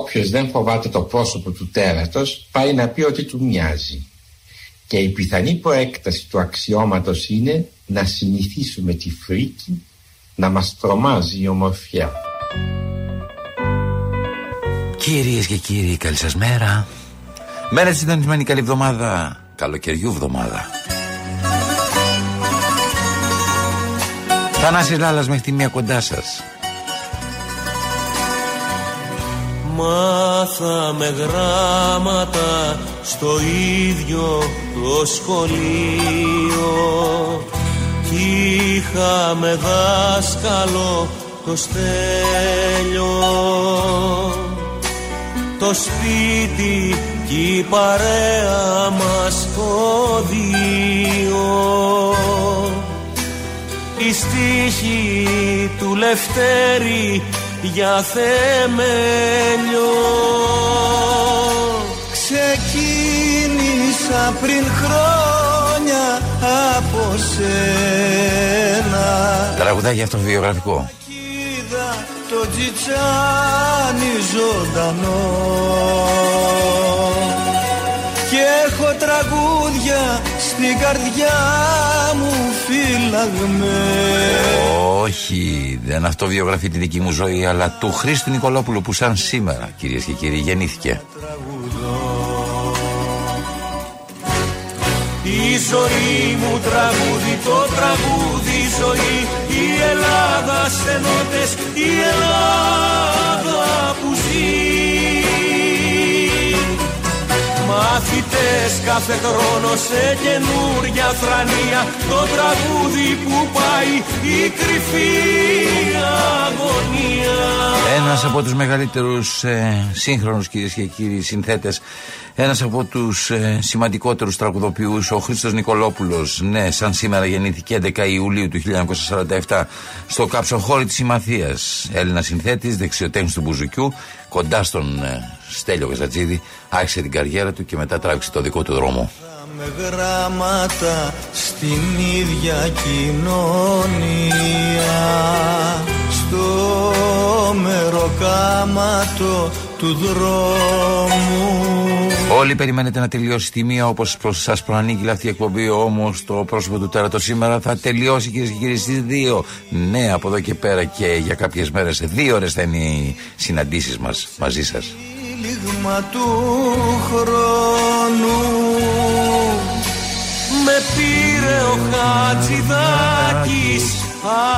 Όποιος δεν φοβάται το πρόσωπο του τέρατος πάει να πει ότι του μοιάζει. Και η πιθανή προέκταση του αξιώματος είναι να συνηθίσουμε τη φρίκη να μας τρομάζει η ομορφιά. Κυρίες και κύριοι, καλή σας μέρα. Μέρα συντονισμένη, καλή εβδομάδα. Καλοκαιριού εβδομάδα. Θανάσης Λάλλας μέχρι τη μία κοντά σας. Μάθαμε γράμματα στο ίδιο το σχολείο. Κι είχαμε δάσκαλο το στέλιο. Το σπίτι κι η παρέα μας το δύο. Η στίχη του Λευτέρη για θεμέλιο Ξεκίνησα πριν χρόνια από σένα. Τραγουδάκι αυτό βιογραφικό το τζιτσάνι ζωντανό. Και έχω τραγούδια στην καρδιά μου φυλαγμέ. Όχι, δεν αυτό βιογραφεί τη δική μου ζωή αλλά του Χρήστου Νικολόπουλου που σαν σήμερα κυρίες και κύριοι γεννήθηκε. Η ζωή μου τραγούδι, το τραγούδι ζωή. Η Ελλάδα στενότες, η Ελλάδα που ζει Μαθητές κάθε χρόνο σε καινούρια θρανία Το τραγούδι που πάει η κρυφή αγωνία Ένας από τους μεγαλύτερους ε, σύγχρονους κυρίες και κύριοι συνθέτες ένας από τους ε, σημαντικότερους τραγουδοποιούς, ο Χρήστος Νικολόπουλος, ναι, σαν σήμερα γεννήθηκε 11 Ιουλίου του 1947 στο Καψοχώρι της Συμμαθίας. Έλληνας συνθέτης, δεξιοτέχνης του Μπουζουκιού, κοντά στον ε, Στέλιο Γαζατζίδη, άρχισε την καριέρα του και μετά τράβηξε το δικό του δρόμο. Με γράμματα στην ίδια κοινωνία στο μεροκάματο του δρόμου Όλοι περιμένετε να τελειώσει τη μία όπως σας προανήγγειλε αυτή η εκπομπή. Όμως το πρόσωπο του τέρατος σήμερα θα τελειώσει κυρίες και κύριοι στις δύο. Ναι, από εδώ και πέρα και για κάποιες μέρες, δύο ώρες θα είναι οι συναντήσεις μας μαζί σας. Λίγμα του χρόνου. Με πήρε ο Χατζηδάκης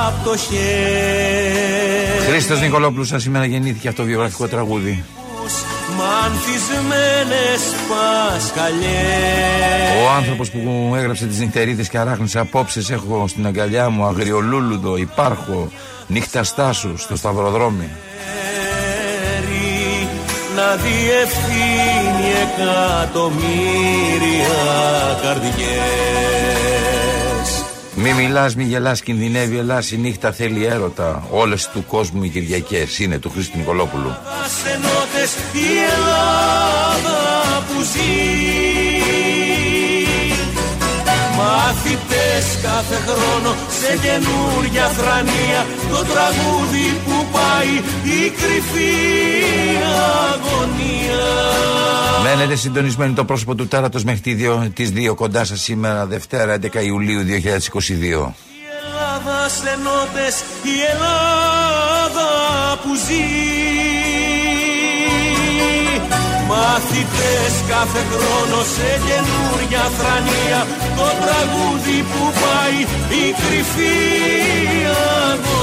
απ' το χέρι. Χρήστος Νικολόπουλος σαν σήμερα γεννήθηκε αυτό το βιογραφικό τραγούδι. Μανθισμένες πασκαλιές Ο άνθρωπος που μου έγραψε τις νυχτερίδες και αράχνησε απόψεις έχω στην αγκαλιά μου αγριολούλουδο υπάρχω νύχτα στάσου στο σταυροδρόμι να διευθύνει εκατομμύρια καρδιές Μη μιλάς, μη γελάς, κινδυνεύει ελάς. Η νύχτα θέλει έρωτα. Όλες του κόσμου οι Κυριακές είναι του Χρήστο Νικολόπουλου. Ασθενώτες η Ελλάδα που ζει Μαθητές κάθε χρόνο σε καινούρια θρανία Το τραγούδι που πάει η κρυφή αγωνία. Μένετε συντονισμένοι το πρόσωπο του τέρατος μέχρι τι δύο, τις 2 κοντά σας σήμερα Δευτέρα 11 Ιουλίου 2022 Η Ελλάδα στενότες, η Ελλάδα που ζει Μαθητές κάθε χρόνο σε καινούρια θρανία. Το τραγούδι που πάει η κρυφή αγωνία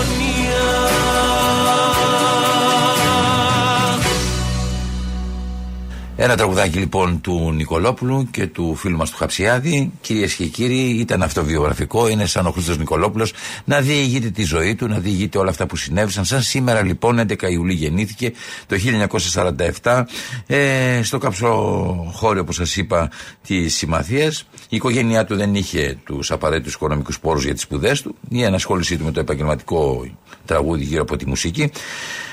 Ένα τραγουδάκι λοιπόν του Νικολόπουλου και του φίλου μας του Χαψιάδη. Κυρίες και κύριοι, ήταν αυτοβιογραφικό. Είναι σαν ο Χρήστος Νικολόπουλος να διηγείται τη ζωή του, να διηγείται όλα αυτά που συνέβησαν. Σαν σήμερα λοιπόν, 11 Ιουλίου γεννήθηκε το 1947 ε, στο καψοχώριο, όπως σας είπα, της Συμμαθίας. Η οικογένειά του δεν είχε τους απαραίτητους οικονομικούς πόρους για τις σπουδές του. Η ενασχόλησή του με το επαγγελματικό τραγούδι γύρω από τη μουσική.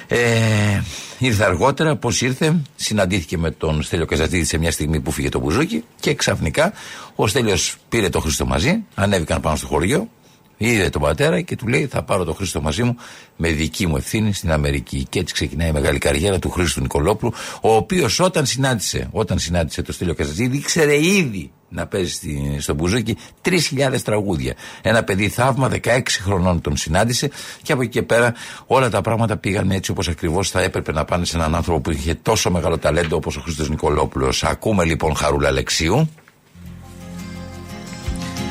Ε, ήρθε αργότερα, πώς ήρθε, συναντήθηκε με τον Στέλιο Καζατίδη σε μια στιγμή που φύγε το μπουζούκι και ξαφνικά ο Στέλιος πήρε το Χρήστο μαζί, ανέβηκαν πάνω στο χωριό, Είδε τον πατέρα και του λέει: Θα πάρω τον Χρήστο μαζί μου με δική μου ευθύνη στην Αμερική. Και έτσι ξεκινάει η μεγάλη καριέρα του Χρήστου Νικολόπουλου, ο οποίος όταν συνάντησε, όταν συνάντησε το Στέλιο Καζατζίδη, ήξερε ήδη να παίζει στο Μπουζούκι 3.000 τραγούδια. Ένα παιδί θαύμα, 16 χρονών τον συνάντησε και από εκεί και πέρα όλα τα πράγματα πήγαν έτσι όπως ακριβώς θα έπρεπε να πάνε σε έναν άνθρωπο που είχε τόσο μεγάλο ταλέντο όπως ο Χρήστος Νικολόπουλος. Ακούμε λοιπόν Χαρούλα Αλεξίου.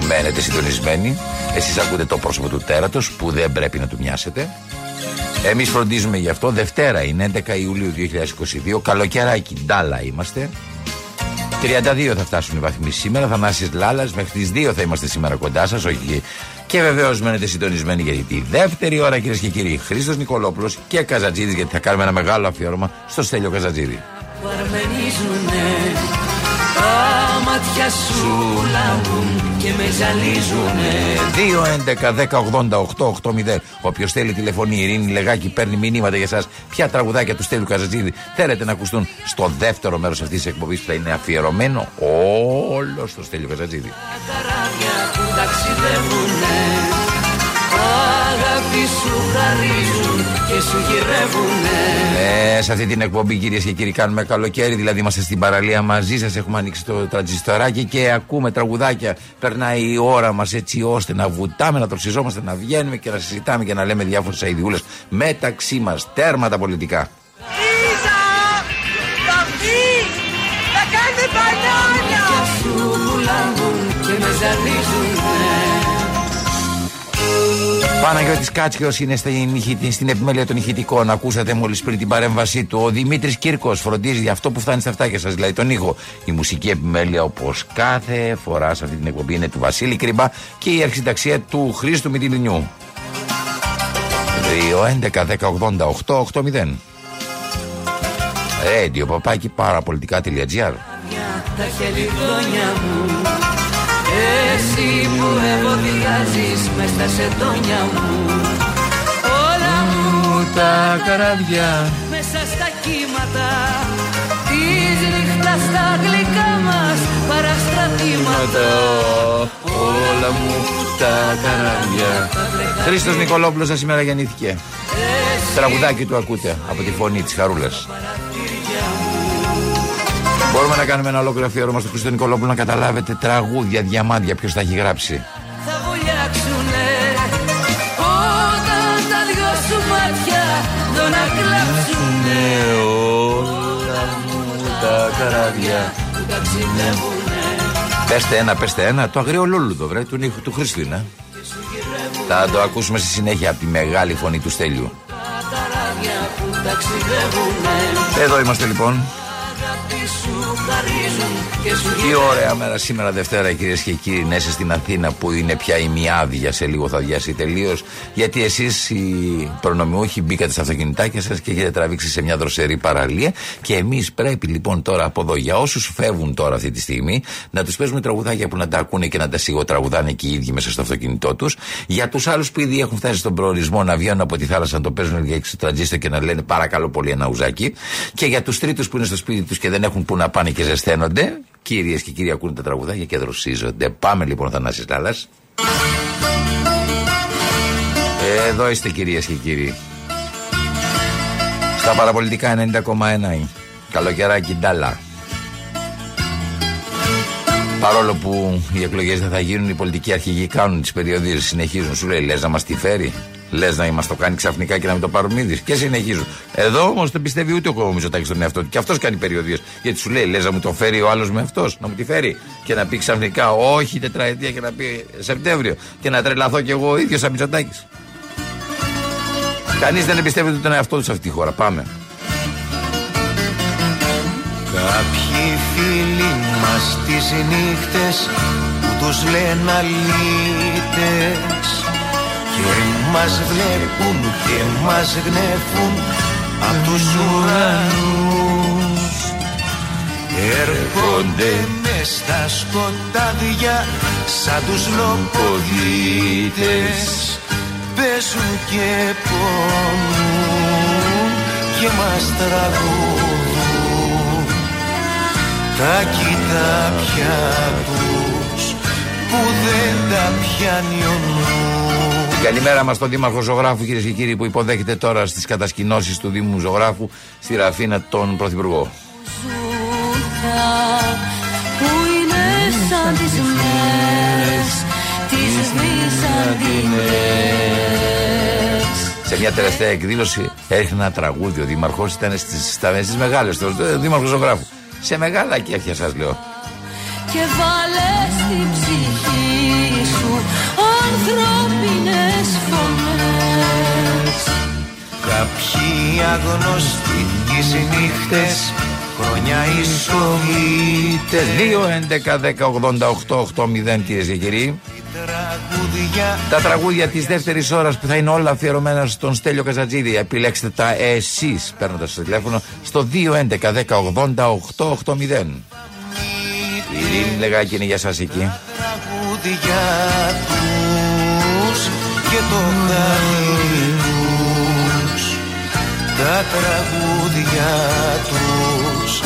Μένετε συντονισμένοι. Εσείς ακούτε το πρόσωπο του τέρατος που δεν πρέπει να του μοιάσετε. Εμείς φροντίζουμε γι' αυτό. Δευτέρα είναι 11 Ιουλίου 2022. Καλοκαιράκι, ντάλα είμαστε. 32 θα φτάσουν οι βαθμοί σήμερα. Θα νάσει Λάλας. Μέχρι τις 2 θα είμαστε σήμερα κοντά σας. Όχι. Και βεβαίως μένετε συντονισμένοι γιατί τη δεύτερη ώρα, κυρίες και κύριοι, Χρήστος Νικολόπουλος και Καζατζίδης, γιατί θα κάνουμε ένα μεγάλο αφιέρωμα στο Στέλιο Καζατζίδη μάτια σου λαούν και με ζαλίζουνε. 2, 11, 10, 80, 8, 8, 0 Όποιος θέλει τηλεφωνεί Ειρήνη Λεγάκη παίρνει μηνύματα για εσάς Ποια τραγουδάκια τους Στέλιου Καζατζίδη θέλετε να ακουστούν στο δεύτερο μέρος αυτής της εκπομπής που θα είναι αφιερωμένο όλος στο Στέλιο Καζατζίδη. Τα καράβια που ταξιδεύουνε αγάπη σου χαρίζουν και σου γυρεύουνε. Ναι, σε αυτή την εκπομπή κυρίες και κύριοι κάνουμε καλοκαίρι, δηλαδή είμαστε στην παραλία μαζί σας. Έχουμε ανοίξει το τραντζιστοράκι και ακούμε τραγουδάκια. Περνάει η ώρα μας έτσι ώστε να βουτάμε, να τροξιζόμαστε, να βγαίνουμε και να συζητάμε και να λέμε διάφορες αειδιούλε μεταξύ μας. Τέρμα τα πολιτικά. Ίσα! Θα βγει! Θα κάνει μπανάνια! Και με ζαλίζουνε Παναγιώτης Κάτσιος είναι στην, στην επιμέλεια των ηχητικών. Ακούσατε μόλις πριν την παρέμβασή του. Ο Δημήτρης Κύρκος φροντίζει για αυτό που φτάνει στα αυτάκια σας, δηλαδή τον ήχο. Η μουσική επιμέλεια, όπως κάθε φορά σε αυτή την εκπομπή, είναι του Βασίλη Κρυμπά και η αρχισυνταξία του Χρήστου Μητυλινιού. 2, 11, 10, 80, 8, 8, 0. Radio παπάκι παραπολιτικά.gr Τα χελιδόνια μου εσύ που ευωδιάζεις μες στα σεντόνια μου Όλα μου τα καράβια. μέσα στα κύματα. Της νύχτας στα γλυκά μας παραστρατήματα. Όλα μου τα καράβια. Χρήστος Νικολόπουλος σήμερα γεννήθηκε. Τραγουδάκι του ακούτε από τη φωνή της Χαρούλας Μπορούμε να κάνουμε ένα ολόκληρο αφιέρωμα στο Χριστό Νικολόπουλο να καταλάβετε τραγούδια, διαμάντια, ποιος τα έχει γράψει. Θα βουλιάξουνε όταν τα δυο σου μάτια το να κλάψουνε όλα μου τα καράβια που ταξιδεύουνε. Πέστε ένα, πέστε ένα, το αγρίο λούλουδο βρε, του, του Χριστού είναι. Θα το ακούσουμε στη συνέχεια από τη μεγάλη φωνή του Στέλιου. Εδώ είμαστε λοιπόν. Τι ωραία μέρα σήμερα Δευτέρα κυρίες και κύριοι. Να είστε στην Αθήνα που είναι πια η μιάδια σε λίγο θα διάσει τελείως. Γιατί εσείς οι προνομιούχοι μπήκατε στα αυτοκινητάκια σας και έχετε τραβήξει σε μια δροσερή παραλία. Και εμείς πρέπει λοιπόν τώρα από εδώ για όσους φεύγουν τώρα αυτή τη στιγμή να τους παίζουμε τραγουδάκια που να τα ακούνε και να τα σιγοτραγουδάνε και οι ίδιοι μέσα στο αυτοκίνητό τους. Για τους άλλους που ήδη έχουν φτάσει στον προορισμό να βγαίνουν από τη θάλασσα να το παίζουν για τραντζίστο και να λένε παρακαλώ πολύ ένα ουζάκι και για τους τρίτους που είναι στο σπίτι τους και δεν έχουν που να πάνε και ζεσταίνονται. Κυρίες και κύριοι, ακούνε τα τραγουδάκια και δροσίζονται. Πάμε λοιπόν, Θανάσης Λάλας. Εδώ είστε κυρίες και κύριοι. Στα παραπολιτικά 90,1 καλοκαιράκι ντάλα. Παρόλο που οι εκλογές δεν θα γίνουν, οι πολιτικοί αρχηγοί κάνουν τις περιοδίες, συνεχίζουν. Σου λέει, λες να μας τη φέρει; Λες να μα το κάνει ξαφνικά και να μην το πάρουμε ήδη. Και συνεχίζουν. Εδώ όμως δεν πιστεύει ούτε ο Μητσοτάκη στον εαυτό του. Και αυτός κάνει περιοδίες. Γιατί σου λέει, λες να μου το φέρει ο άλλος με αυτός, να μου τη φέρει. Και να πει ξαφνικά, όχι τετραετία και να πει Σεπτέμβριο. Και να τρελαθώ κι εγώ ο ίδιος σαν Μητσοτάκης. Κανείς δεν εμπιστεύεται τον εαυτό του σε αυτή τη χώρα. Πάμε. Κάποιοι φίλοι μας τις νύχτες που τους λένε αλήτες και μας βλέπουν και μας γνέφουν απ' τους ουρανούς. Έρχονται μες στα σκοτάδια σαν τους λοποδίτες. Παίζουν και πονούν και μας τραγουδούν Τα κοιτάπια τους που δεν τα πιάνει ο νους Καλημέρα μας στον Δήμαρχο Ζωγράφου, κυρίες και κύριοι, που υποδέχεται τώρα στις κατασκηνώσεις του Δήμου Ζωγράφου στη Ραφίνα τον Πρωθυπουργό. Σε μια τελευταία εκδήλωση έριχνε ένα τραγούδι. Ο Δήμαρχος ήταν στις μεγάλες, ο Δήμαρχο Ζωγράφου. Σε μεγάλα κέφια σας λέω. Και βάλε στην ψυχή σου ανθρώπινες φωνές Κάποιοι αγνωστοί τις νύχτες Χρόνια ισοβήτες 2, 11, 10, 88, 8, 0 κυρίες και κύριοι τα τραγούδια της δεύτερης ώρας που θα είναι όλα αφιερωμένα στον Στέλιο Καζατζίδη. Επιλέξτε τα εσείς παίρνοντας το τηλέφωνο στο 211 10 80 880. Η Ειρήνη Λεγάκη είναι για σας εκεί. Τα τραγούδια τους και το χάρι τους. Τα τραγούδια τους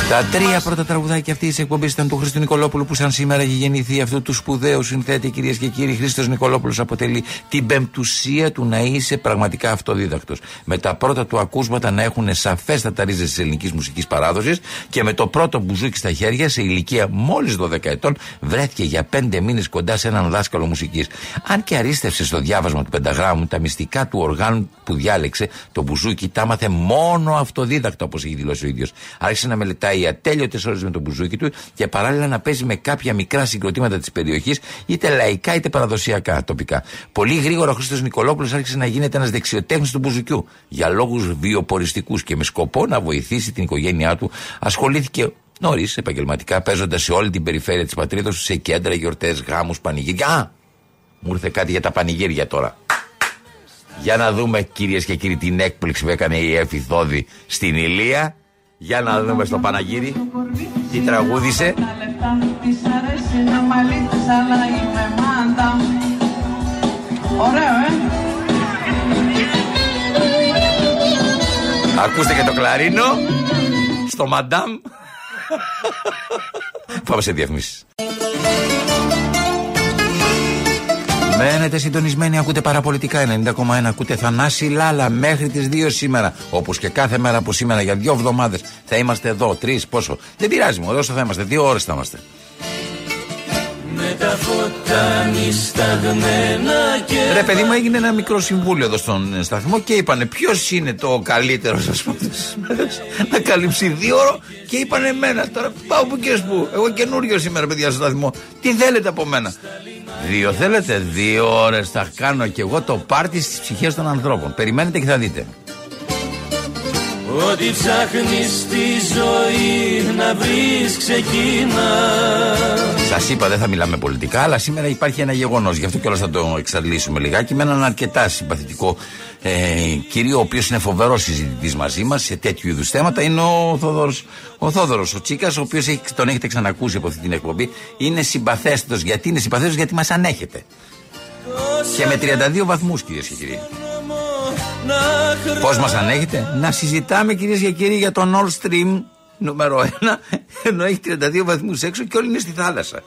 τα τρία πρώτα τραγουδάκια αυτής της εκπομπής ήταν του Χρήστο Νικολόπουλου που σαν σήμερα έχει γεννηθεί αυτού του σπουδαίου συνθέτη κυρίες και κύριοι. Χρήστος Νικολόπουλος αποτελεί την πεμπτουσία του να είσαι πραγματικά αυτοδίδακτος. Με τα πρώτα του ακούσματα να έχουν σαφέστατα ρίζες της ελληνικής μουσικής παράδοσης και με το πρώτο μπουζούκι στα χέρια σε ηλικία μόλις 12 ετών βρέθηκε για πέντε μήνες κοντά σε έναν δάσκαλο μουσικής. Αν και αρίστευσε στο διάβασμα του πενταγράμμου τα μυστικά του οργάνου που διάλεξε, το μπουζούκι τα μάθε μόνο αυτοδίδακτο όπως έχει δηλώσει ο ίδιος. Άρχισε να μελετάει περνάει ατέλειωτες ώρες με τον μπουζούκι του και παράλληλα να παίζει με κάποια μικρά συγκροτήματα της περιοχής, είτε λαϊκά είτε παραδοσιακά τοπικά. Πολύ γρήγορα ο Χρήστος Νικολόπουλος άρχισε να γίνεται ένας δεξιοτέχνης του μπουζουκιού. Για λόγους βιοποριστικούς και με σκοπό να βοηθήσει την οικογένειά του, ασχολήθηκε νωρίς επαγγελματικά, παίζοντας σε όλη την περιφέρεια της πατρίδας του σε κέντρα, γιορτές, γάμους, πανηγύρια. Α! Μου ήρθε κάτι για τα πανηγύρια τώρα. Για να δούμε κυρίες και κύριοι την έκπληξη που έκανε η Εφηθόδη στην Ηλία για να δούμε στο Παναγύρι τι τραγούδισε. Ωραίο, ε! Ακούστε και το κλαρίνο στο Μαντάμ. Πάμε σε διαφημίσεις. Μένετε συντονισμένοι, ακούτε παραπολιτικά 90,1. Ακούτε Θανάση Λάλα μέχρι τις 2 σήμερα. Όπως και κάθε μέρα από σήμερα για δύο εβδομάδες θα είμαστε εδώ. Τρεις, πόσο. Δεν πειράζει μου, όσο θα είμαστε. Δύο ώρες θα είμαστε. Με τα φώτα και... Ρε παιδί μου έγινε ένα μικρό συμβούλιο εδώ στον σταθμό και είπανε ποιος είναι το καλύτερος ας πούμε να καλύψει δύο ώρο; Και είπανε εμένα τώρα πάω που και που εγώ καινούριο σήμερα παιδιά στο σταθμό τι θέλετε από μένα; Δύο θέλετε, δύο ώρες θα κάνω και εγώ το πάρτι στις ψυχές των ανθρώπων. Περιμένετε και θα δείτε. Ό,τι ψάχνεις στη ζωή να βρεις ξεκίνα. Σας είπα δεν θα μιλάμε πολιτικά αλλά σήμερα υπάρχει ένα γεγονός. Γι' αυτό κιόλας θα το εξαντλήσουμε λιγάκι. Με έναν αρκετά συμπαθητικό ε, κυρίο ο οποίος είναι φοβερός συζητητής μαζί μας σε τέτοιου είδους θέματα είναι ο Θόδωρος ο, Θόδωρος, ο Τσίκας ο οποίος έχει, τον έχετε ξανακούσει από αυτή την εκπομπή είναι συμπαθέστατος γιατί είναι συμπαθέστατος γιατί μας ανέχεται. Και με 32 βαθμούς κυρίες και κύριοι Πώς μας ανέχετε, να συζητάμε κυρίες και κύριοι για το Nord Stream νούμερο 1, ενώ έχει 32 βαθμούς έξω και όλοι είναι στη θάλασσα.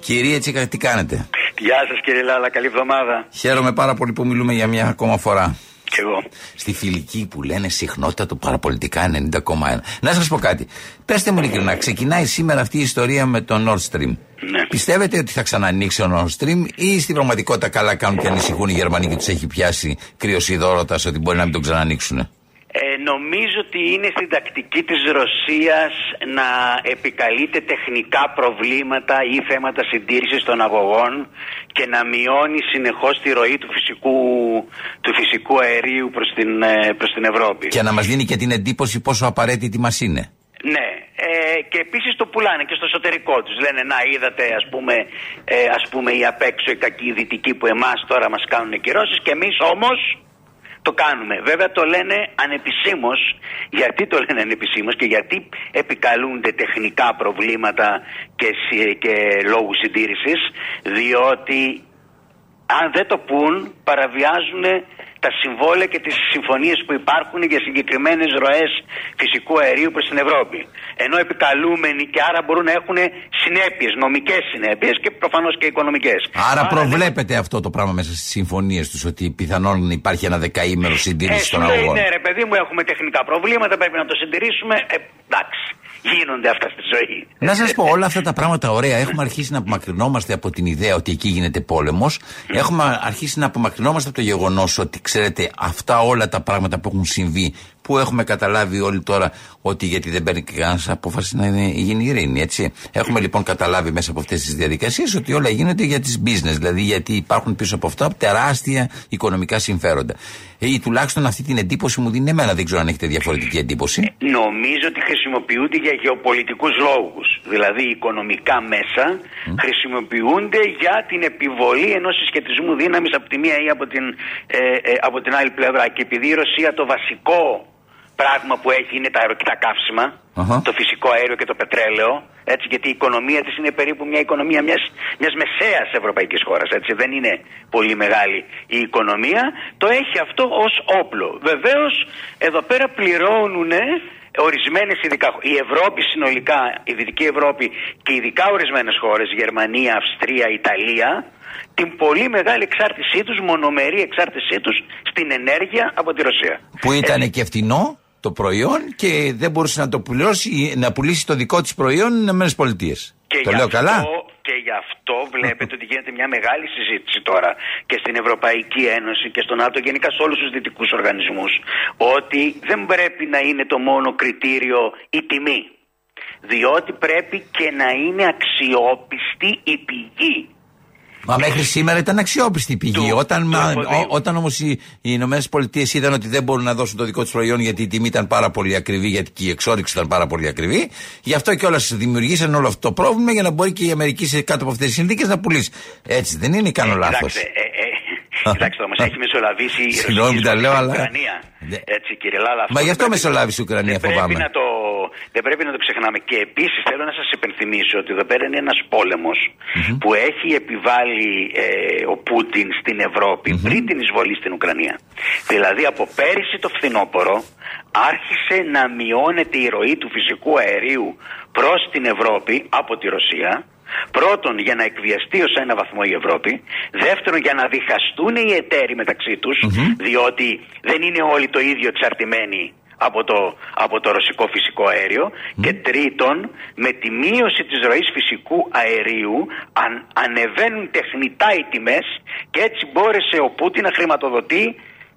Κυρία Τσίκα, τι κάνετε; Γεια σας κύριε Λάλα, καλή εβδομάδα. Χαίρομαι πάρα πολύ που μιλούμε για μια ακόμα φορά. Κι εγώ. Στη φιλική που λένε συχνότητα του παραπολιτικά 90,1. Να σας πω κάτι. Πετε μου ειλικρινά, ξεκινάει σήμερα αυτή η ιστορία με το Nord Stream. Ναι. Πιστεύετε ότι θα ξανανοίξει ο Nord Stream ή στην πραγματικότητα καλά κάνουν και ανησυχούν οι Γερμανοί και τους έχει πιάσει κρυοσυδόρωτα ότι μπορεί να μην τον ξανανοίξουν. Ε, νομίζω ότι είναι στην τακτική της Ρωσίας να επικαλείται τεχνικά προβλήματα ή θέματα συντήρησης των αγωγών και να μειώνει συνεχώς τη ροή του φυσικού, του φυσικού αερίου προς την, ε, προς την Ευρώπη. Και να μας δίνει και την εντύπωση πόσο απαραίτητη μας είναι. Ναι, ε, και επίσης το πουλάνε και στο εσωτερικό τους. Λένε να είδατε ας πούμε, ε, ας πούμε οι απ' έξω οι κακοί δυτικοί που εμάς τώρα μας κάνουν κυρώσεις και εμείς όμως το κάνουμε. Βέβαια το λένε ανεπισήμως. Γιατί το λένε ανεπισήμως και γιατί επικαλούνται τεχνικά προβλήματα και, και λόγους συντήρησης. Διότι αν δεν το πούν παραβιάζουν τα συμβόλαια και τις συμφωνίες που υπάρχουν για συγκεκριμένες ροές φυσικού αερίου προς την Ευρώπη. Ενώ επικαλούμενοι και άρα μπορούν να έχουν συνέπειες, νομικές συνέπειες και προφανώς και οικονομικές. Άρα προβλέπετε αυτό το πράγμα μέσα στις συμφωνίες τους ότι πιθανόν υπάρχει ένα δεκαήμερο συντήρηση ε, των αγωγών. Ναι ρε παιδί μου έχουμε τεχνικά προβλήματα, πρέπει να το συντηρήσουμε. Ε, εντάξει γίνονται αυτά στη ζωή. Να σας πω, όλα αυτά τα πράγματα ωραία. Έχουμε αρχίσει να απομακρυνόμαστε από την ιδέα ότι εκεί γίνεται πόλεμος. Έχουμε αρχίσει να απομακρυνόμαστε από το γεγονός ότι, ξέρετε, αυτά όλα τα πράγματα που έχουν συμβεί που έχουμε καταλάβει όλοι τώρα ότι γιατί δεν παίρνει κανένας απόφαση να είναι, γίνει ειρήνη, έτσι; Έχουμε λοιπόν καταλάβει μέσα από αυτές τις διαδικασίες ότι όλα γίνονται για τις business, δηλαδή γιατί υπάρχουν πίσω από αυτά τεράστια οικονομικά συμφέροντα. Ε, ή τουλάχιστον αυτή την εντύπωση μου δίνει εμένα, δεν ξέρω αν έχετε διαφορετική εντύπωση. Ε, νομίζω ότι χρησιμοποιούνται για γεωπολιτικούς λόγους. Δηλαδή, οικονομικά μέσα χρησιμοποιούνται για την επιβολή ενός συσχετισμού δύναμης από τη μία ή από την, ε, ε, από την άλλη πλευρά. Και επειδή η Ρωσία το βασικό πράγμα που έχει είναι τα αεροκοιτά καύσιμα, το φυσικό αέριο και το πετρέλαιο, έτσι, γιατί η οικονομία της είναι περίπου μια οικονομία μιας, μιας μεσαίας ευρωπαϊκής χώρας, έτσι, δεν είναι πολύ μεγάλη η οικονομία, το έχει αυτό ως όπλο. Βεβαίως, εδώ πέρα πληρώνουν ορισμένες ειδικά, η Ευρώπη συνολικά, η Δυτική Ευρώπη και ειδικά ορισμένες χώρες, Γερμανία, Αυστρία, Ιταλία, την πολύ μεγάλη εξάρτησή τους, μονομερή εξάρτησή τους στην ενέργεια από τη Ρωσία. Που ήταν και φτηνό το προϊόν και δεν μπορούσε να το πουλήσει, να πουλήσει το δικό της προϊόν οι Ηνωμένες Πολιτείες. Το λέω αυτό, καλά; Και γι' αυτό βλέπετε ότι γίνεται μια μεγάλη συζήτηση τώρα και στην Ευρωπαϊκή Ένωση και στον ΝΑΤΟ γενικά σε όλους τους δυτικούς οργανισμούς ότι δεν πρέπει να είναι το μόνο κριτήριο η τιμή διότι πρέπει και να είναι αξιόπιστη η πηγή Μα μέχρι σήμερα ήταν αξιόπιστη η πηγή. Του, όταν του, μα, του, ο, όταν όμως οι, οι Ηνωμένες Πολιτείες είδαν ότι δεν μπορούν να δώσουν το δικό τους προϊόν γιατί η τιμή ήταν πάρα πολύ ακριβή, γιατί και η εξόριξη ήταν πάρα πολύ ακριβή, γι' αυτό και όλα δημιουργήσαν όλο αυτό το πρόβλημα για να μπορεί και η Αμερική σε κάτω από αυτές τις συνθήκες να πουλήσει. Έτσι δεν είναι, κάνω λάθος; Κοιτάξτε όμω, έχει μεσολαβήσει η Συγγνώμη, τα λέω, αλλά. Ουκρανία. Ναι. Έτσι, κύριε Λάλα. Μα γι' αυτό μεσολάβησε η Ουκρανία, δεν φοβάμαι. Πρέπει να το, δεν πρέπει να το ξεχνάμε. Και επίσης θέλω να σας υπενθυμίσω ότι εδώ πέρα είναι ένας που έχει επιβάλει ε, ο Πούτιν στην ευρωπη πριν την εισβολή στην Ουκρανία. Δηλαδή από πέρυσι το φθινόπωρο άρχισε να μειώνεται η ροή του φυσικού αερίου προς την Ευρώπη από τη Ρωσία Πρώτον, για να εκβιαστεί ως ένα βαθμό η Ευρώπη. Δεύτερον, για να διχαστούν οι εταίροι μεταξύ τους, διότι δεν είναι όλοι το ίδιο εξαρτημένοι από το, από το ρωσικό φυσικό Και τρίτον, με τη μείωση της ροής φυσικού αερίου αν, ανεβαίνουν τεχνητά οι τιμές και έτσι μπόρεσε ο Πούτιν να χρηματοδοτεί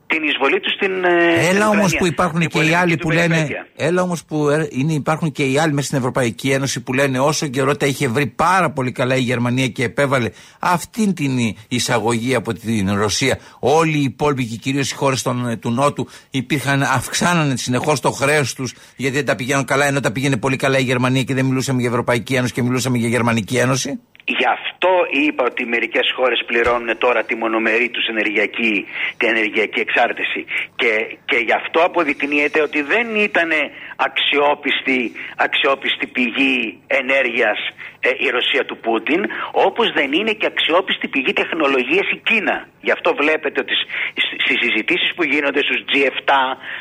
την εισβολή τους στην ε, Έλα όμως που υπάρχουν και οι άλλοι που λένε. Έλα όμως που ε, είναι, υπάρχουν και οι άλλοι μέσα στην Ευρωπαϊκή Ένωση που λένε όσο καιρό τα είχε βρει πάρα πολύ καλά η Γερμανία και επέβαλε αυτήν την εισαγωγή από την Ρωσία. Όλοι οι υπόλοιποι και κυρίως οι χώρες του Νότου υπήρχαν, αυξάνανε συνεχώς το χρέος τους γιατί δεν τα πηγαίνουν καλά ενώ τα πήγαινε πολύ καλά η Γερμανία και δεν μιλούσαμε για Ευρωπαϊκή Ένωση και μιλούσαμε για Γερμανική Ένωση. Γι' αυτό είπα ότι μερικές χώρες πληρώνουν τώρα τη μονομερή τους ενεργειακή, την ενεργειακή εξάρτηση. Και, και γι' αυτό αποδεικνύεται ότι δεν ήταν αξιόπιστη, αξιόπιστη πηγή ενέργειας ε, η Ρωσία του Πούτιν, όπως δεν είναι και αξιόπιστη πηγή τεχνολογίας η Κίνα. Γι' αυτό βλέπετε ότι στις συζητήσεις που γίνονται στους G7,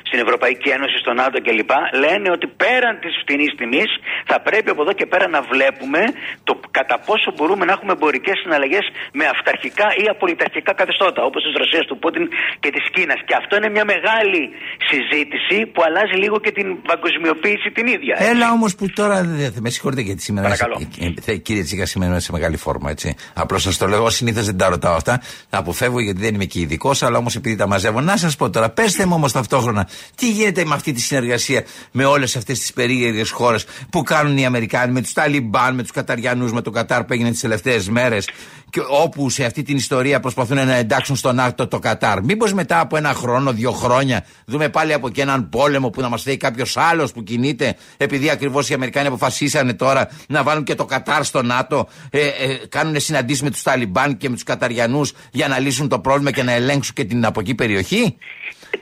στην Ευρωπαϊκή Ένωση, στον ΝΑΤΟ κλπ. λένε ότι πέραν της φτηνής τιμής θα πρέπει από εδώ και πέρα να βλέπουμε το κατά πόσο μπορούμε να έχουμε εμπορικές συναλλαγές με αυταρχικά ή απολυταρχικά καθεστώτα, όπως της Ρωσίας του Πούτιν και της Κίνας. Και αυτό είναι μια μεγάλη συζήτηση που αλλάζει λίγο και την παγκοσμιοποίηση την ίδια. Έτσι. Έλα όμως που τώρα. Με συγχωρείτε γιατί σήμερα. Παρακαλώ. Ε, ε, κύριε Τσίκα, σήμερα είμαι σε μεγάλη φόρμα, έτσι. Απλώς σας το λέω. Συνήθως δεν τα ρωτάω αυτά. Τα αποφεύγω γιατί δεν είμαι και ειδικός, αλλά όμως επειδή τα μαζεύω. Να σας πω τώρα, πέστε μου όμως ταυτόχρονα, τι γίνεται με αυτή τη συνεργασία με όλες αυτές τις περίεργες χώρες που κάνουν οι Αμερικάνοι, με τους Ταλιμπάν, με τους Καταριανούς, με τον Κατάρ που έγινε τις τελευταίες μέρες και όπου σε αυτή την ιστορία προσπαθούν να εντάξουν στον ΝΑΤΟ το Κατάρ. Μήπως μετά από ένα χρόνο, δύο χρόνια, δούμε πάλι από εκεί έναν πόλεμο που να μας λέει κάποιος άλλος που κινείται, επειδή ακριβώς οι Αμερικάνοι αποφασίσανε τώρα να βάλουν και το Κατάρ στο ΝΑΤΟ, ε, ε, κάνουν συναντήσεις με τους Ταλιμπάν και με τους Καταριανούς για να λύσουν το πρόβλημα και να ελέγξουν και την από εκεί περιοχή;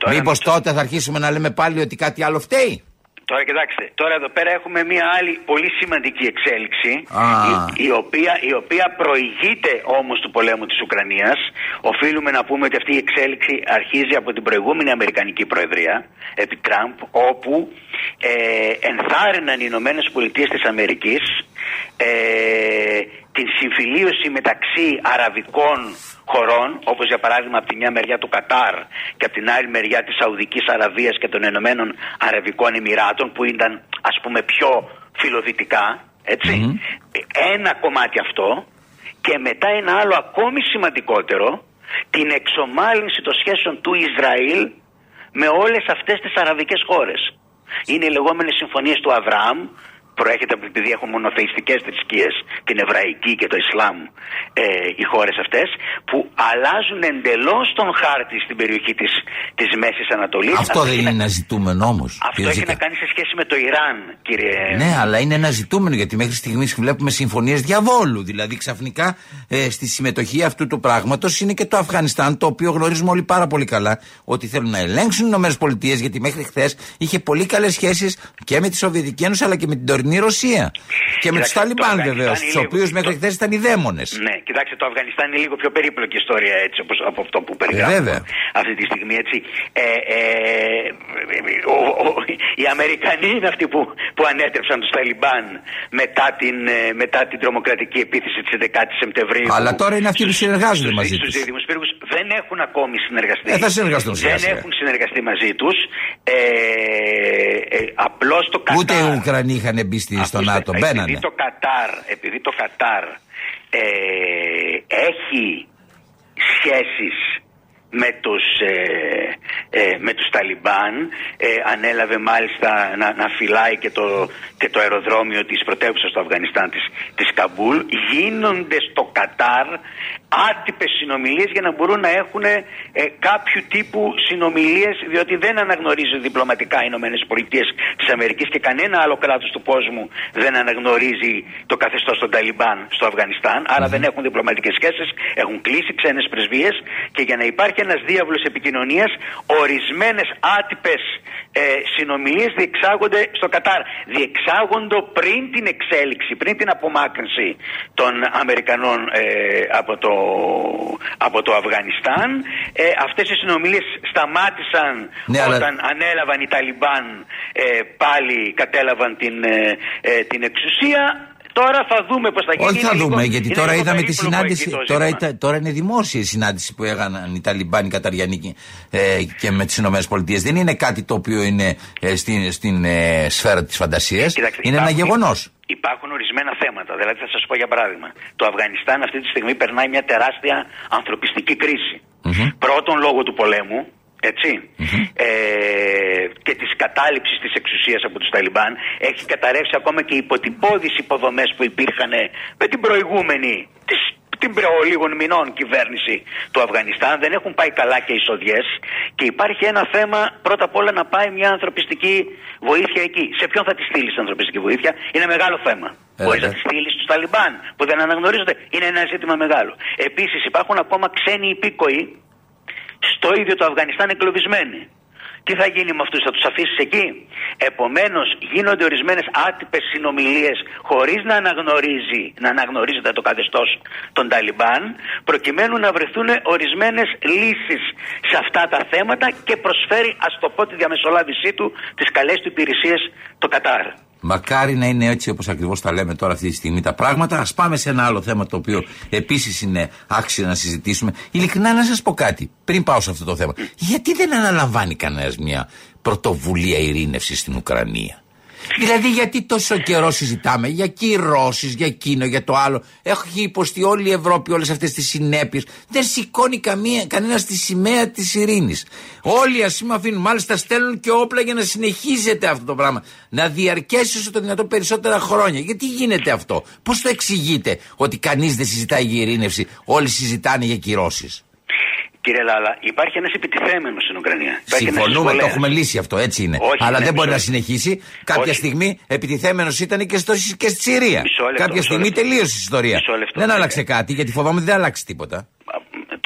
Ε, Μήπως τότε θα αρχίσουμε να λέμε πάλι ότι κάτι άλλο φταίει; Τώρα κοιτάξτε, τώρα εδώ πέρα έχουμε μια άλλη πολύ σημαντική εξέλιξη η, η, οποία, η οποία προηγείται όμως του πολέμου της Ουκρανίας. Οφείλουμε να πούμε ότι αυτή η εξέλιξη αρχίζει από την προηγούμενη Αμερικανική Προεδρία επί Τραμπ όπου ε, ενθάρρυναν οι Ηνωμένες Πολιτείες της Αμερικής ε, την συμφιλίωση μεταξύ αραβικών χωρών, όπως για παράδειγμα από τη μια μεριά του Κατάρ και από την άλλη μεριά της Σαουδικής Αραβίας και των Ενωμένων Αραβικών Εμμυράτων που ήταν ας πούμε πιο φιλοδυτικά, Ένα κομμάτι αυτό και μετά ένα άλλο ακόμη σημαντικότερο, την εξομάλυνση των σχέσεων του Ισραήλ με όλες αυτές τις αραβικές χώρες. Είναι οι λεγόμενες συμφωνίες του Αβραάμ προέρχεται από επειδή έχουν μονοθεϊστικές θρησκείες την Εβραϊκή και το Ισλάμ ε, οι χώρες αυτές που αλλάζουν εντελώς τον χάρτη στην περιοχή της, της Μέσης Ανατολής. Αυτό δεν είναι ένα ζητούμενο όμως Αυτό έχει να κάνει σε σχέση με το Ιράν κύριε Ναι αλλά είναι ένα ζητούμενο γιατί μέχρι στιγμής βλέπουμε συμφωνίες διαβόλου. Δηλαδή ξαφνικά ε, στη συμμετοχή αυτού του πράγματος είναι και το Αφγανιστάν το οποίο γνωρίζουμε όλοι πάρα πολύ καλά ότι θέλουν να ελέγξουν οι ΗΠΑ γιατί μέχρι χθες είχε πολύ καλές σχέσεις και με τη Σοβιετική Ένωση αλλά και με την τωρινή Ρωσία. Και με τους Ταλιμπάν βεβαίως, τους οποίους μέχρι χθες ήταν οι δαίμονες. Ναι, κοιτάξτε, το Αφγανιστάν είναι λίγο πιο περίπλοκη ιστορία έτσι όπως, από αυτό που περιγράφουμε αυτή τη στιγμή. Έτσι. Ε, ε, ο, ο, οι Αμερικανοί είναι αυτοί που, που ανέτρεψαν τους Ταλιμπάν μετά την, ε, μετά την τρομοκρατική επίθεση της 11η Σεπτεμβρίου. Αλλά τώρα είναι αυτοί που συνεργάζονται μαζί τους. Του δεν έχουν ακόμη συνεργαστεί. Ε, θα συνεργαστούν Δεν έχουν συνεργαστεί μαζί τους. Ε, ε, Απλώς το Κατάρ. Ούτε οι Ουκρανοί είχαν μπει στο ΝΑΤΟ. Μπαίνανε. Επειδή το Κατάρ, επειδή το Κατάρ ε, έχει σχέσεις με τους, ε, ε, με τους Ταλιμπάν ε, ανέλαβε μάλιστα να, να φυλάει και το, και το αεροδρόμιο της πρωτεύουσας του Αφγανιστάν της, της Καμπούλ γίνονται στο Κατάρ άτυπες συνομιλίες για να μπορούν να έχουν ε, κάποιου τύπου συνομιλίες διότι δεν αναγνωρίζει διπλωματικά οι Ηνωμένες Πολιτείες της Αμερικής και κανένα άλλο κράτος του κόσμου δεν αναγνωρίζει το καθεστώς των Ταλιμπάν στο Αφγανιστάν. Άρα δεν έχουν διπλωματικές σχέσεις, έχουν κλείσει ξένες πρεσβείες και για να υπάρχει ένας διάβλος επικοινωνίας ορισμένες άτυπες ε, συνομιλίες διεξάγονται στο Κατάρ διεξάγονται πριν την εξέλιξη, πριν την απομάκρυνση των Αμερικανών ε, από το από το Αφγανιστάν. Ε, αυτές οι συνομιλίες σταμάτησαν ναι, όταν ανέλαβαν οι Ταλιμπάν ε, πάλι κατέλαβαν την, ε, ε, την εξουσία. Τώρα θα δούμε πώς θα γίνει. Όχι θα δούμε, γιατί τώρα είδαμε τη συνάντηση. Τώρα, τώρα είναι δημόσια η συνάντηση που έκαναν οι Ταλιμπάν, οι Καταριανοί ε, και με τις ΗΠΑ. Δεν είναι κάτι το οποίο είναι ε, στην, στην ε, σφαίρα της φαντασίας. Είναι ένα γεγονός. Υπάρχουν ορισμένα θέματα. Δηλαδή, θα σας πω για παράδειγμα. Το Αφγανιστάν αυτή τη στιγμή περνάει μια τεράστια ανθρωπιστική κρίση. Πρώτον, λόγω του πολέμου, ετσι ε, και της κατάληψης της εξουσίας από τους Ταλιμπάν έχει καταρρεύσει ακόμα και οι υποτυπώδεις υποδομές που υπήρχαν με την προηγούμενη της, την προ λίγων μηνών κυβέρνηση του Αφγανιστάν δεν έχουν πάει καλά και οι σοδιές και υπάρχει ένα θέμα πρώτα απ' όλα να πάει μια ανθρωπιστική βοήθεια εκεί. Σε ποιον θα τη στείλεις την ανθρωπιστική βοήθεια; Είναι μεγάλο θέμα. Ε, Μπορείς να τη στείλεις στους Ταλιμπάν που δεν αναγνωρίζονται. Είναι ένα ζήτημα μεγάλο. Επίσης υπάρχουν ακόμα ξένοι υπήκοοι στο ίδιο το Αφγανιστάν εγκλωβισμένοι. Τι θα γίνει με αυτούς, θα τους αφήσεις εκεί; Επομένως, γίνονται ορισμένες άτυπες συνομιλίες χωρίς να, αναγνωρίζει, να αναγνωρίζεται το καθεστώς των Ταλιμπάν, προκειμένου να βρεθούν ορισμένες λύσεις σε αυτά τα θέματα και προσφέρει, ας το πω, τη διαμεσολάβησή του, τις καλές του υπηρεσίες το Κατάρ. Μακάρι να είναι έτσι όπως ακριβώς τα λέμε τώρα αυτή τη στιγμή τα πράγματα. Α πάμε σε ένα άλλο θέμα το οποίο επίσης είναι άξιο να συζητήσουμε. Ειλικρινά να σας πω κάτι πριν πάω σε αυτό το θέμα. Γιατί δεν αναλαμβάνει κανένας μια πρωτοβουλία ειρήνευσης στην Ουκρανία; Δηλαδή, γιατί τόσο καιρό συζητάμε για κυρώσεις, για εκείνο, για το άλλο. Έχει υποστεί όλη η Ευρώπη όλες αυτές τις συνέπειες. Δεν σηκώνει κανένα τη σημαία της ειρήνης. Όλοι ας πούμε αφήνουν, μάλιστα στέλνουν και όπλα για να συνεχίζεται αυτό το πράγμα. Να διαρκέσει όσο το δυνατόν περισσότερα χρόνια. Γιατί γίνεται αυτό, Πώς το εξηγείτε ότι κανείς δεν συζητάει για ειρήνευση, όλοι συζητάνε για κυρώσεις. Κύριε Λάλα, υπάρχει ένας επιτιθέμενος στην Ουκρανία. Συμφωνούμε, το έχουμε λύσει αυτό, έτσι είναι. Όχι, Αλλά ναι, δεν μπορεί να συνεχίσει. Κάποια Όχι. στιγμή επιτιθέμενος ήταν και, στο, και στη Συρία. Κάποια στιγμή τελείωσε η ιστορία. Δεν άλλαξε κάτι, γιατί φοβάμαι ότι δεν άλλαξε τίποτα.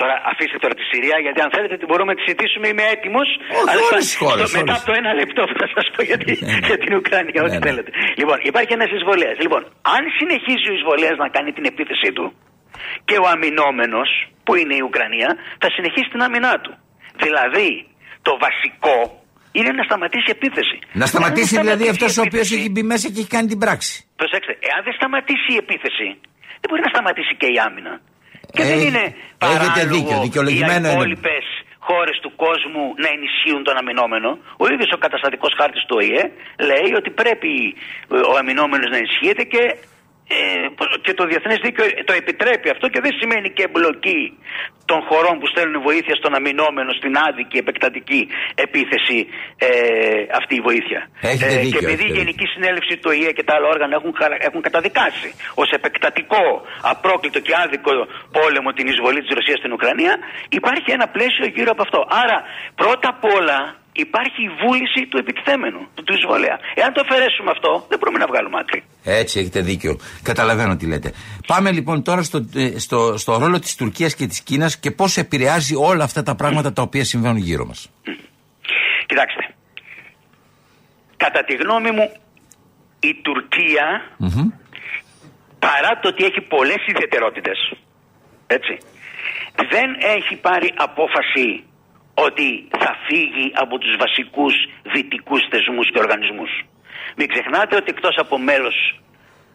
Τώρα αφήστε τώρα τη Συρία, γιατί αν θέλετε την μπορούμε να τη συζητήσουμε. Είμαι έτοιμος. Μετά από το ένα λεπτό που θα σας πω για, τη, ναι, ναι. για την Ουκρανία, ό,τι ναι, ναι. θέλετε. Λοιπόν, υπάρχει ένας εισβολέας. Λοιπόν, αν συνεχίζει ο εισβολέας να κάνει την επίθεσή του και ο αμυνόμενος, που είναι η Ουκρανία, θα συνεχίσει την άμυνά του. Δηλαδή, το βασικό είναι να σταματήσει η επίθεση. Να σταματήσει δηλαδή αυτός ο οποίος έχει μπει μέσα και έχει κάνει την πράξη. Προσέξτε, εάν δεν σταματήσει η επίθεση, δεν μπορεί να σταματήσει και η άμυνα. Και δεν είναι παράλογο οι υπόλοιπες χώρες του κόσμου να ενισχύουν τον αμυνόμενο. Ο ίδιος ο καταστατικός χάρτης του ΟΗΕ λέει ότι πρέπει ο αμυνόμενος να ενισχύεται και ε, και το διεθνές δίκαιο το επιτρέπει αυτό και δεν σημαίνει και εμπλοκή των χωρών που στέλνουν βοήθεια στον αμυνόμενο στην άδικη επεκτατική επίθεση ε, αυτή η βοήθεια. Έχετε ε, και επειδή η Γενική Συνέλευση του ΙΕ και τα άλλα όργανα έχουν, έχουν καταδικάσει ως επεκτατικό, απρόκλητο και άδικο πόλεμο την εισβολή της Ρωσίας στην Ουκρανία υπάρχει ένα πλαίσιο γύρω από αυτό. Άρα πρώτα απ' όλα υπάρχει η βούληση του επιτιθέμενου, του εισβολέα. Εάν το αφαιρέσουμε αυτό, δεν μπορούμε να βγάλουμε άκρη. Έτσι, έχετε δίκιο. Καταλαβαίνω τι λέτε. Πάμε λοιπόν τώρα στο, ε, στο, στο ρόλο της Τουρκίας και της Κίνας και πώς επηρεάζει όλα αυτά τα πράγματα τα οποία συμβαίνουν γύρω μας. Κοιτάξτε. Κατά τη γνώμη μου, η τουρκια παρά το ότι έχει πολλές ιδιαιτερότητες, έτσι, δεν έχει πάρει απόφαση ότι θα φύγει από τους βασικούς δυτικούς θεσμούς και οργανισμούς. Μην ξεχνάτε ότι εκτός από μέλος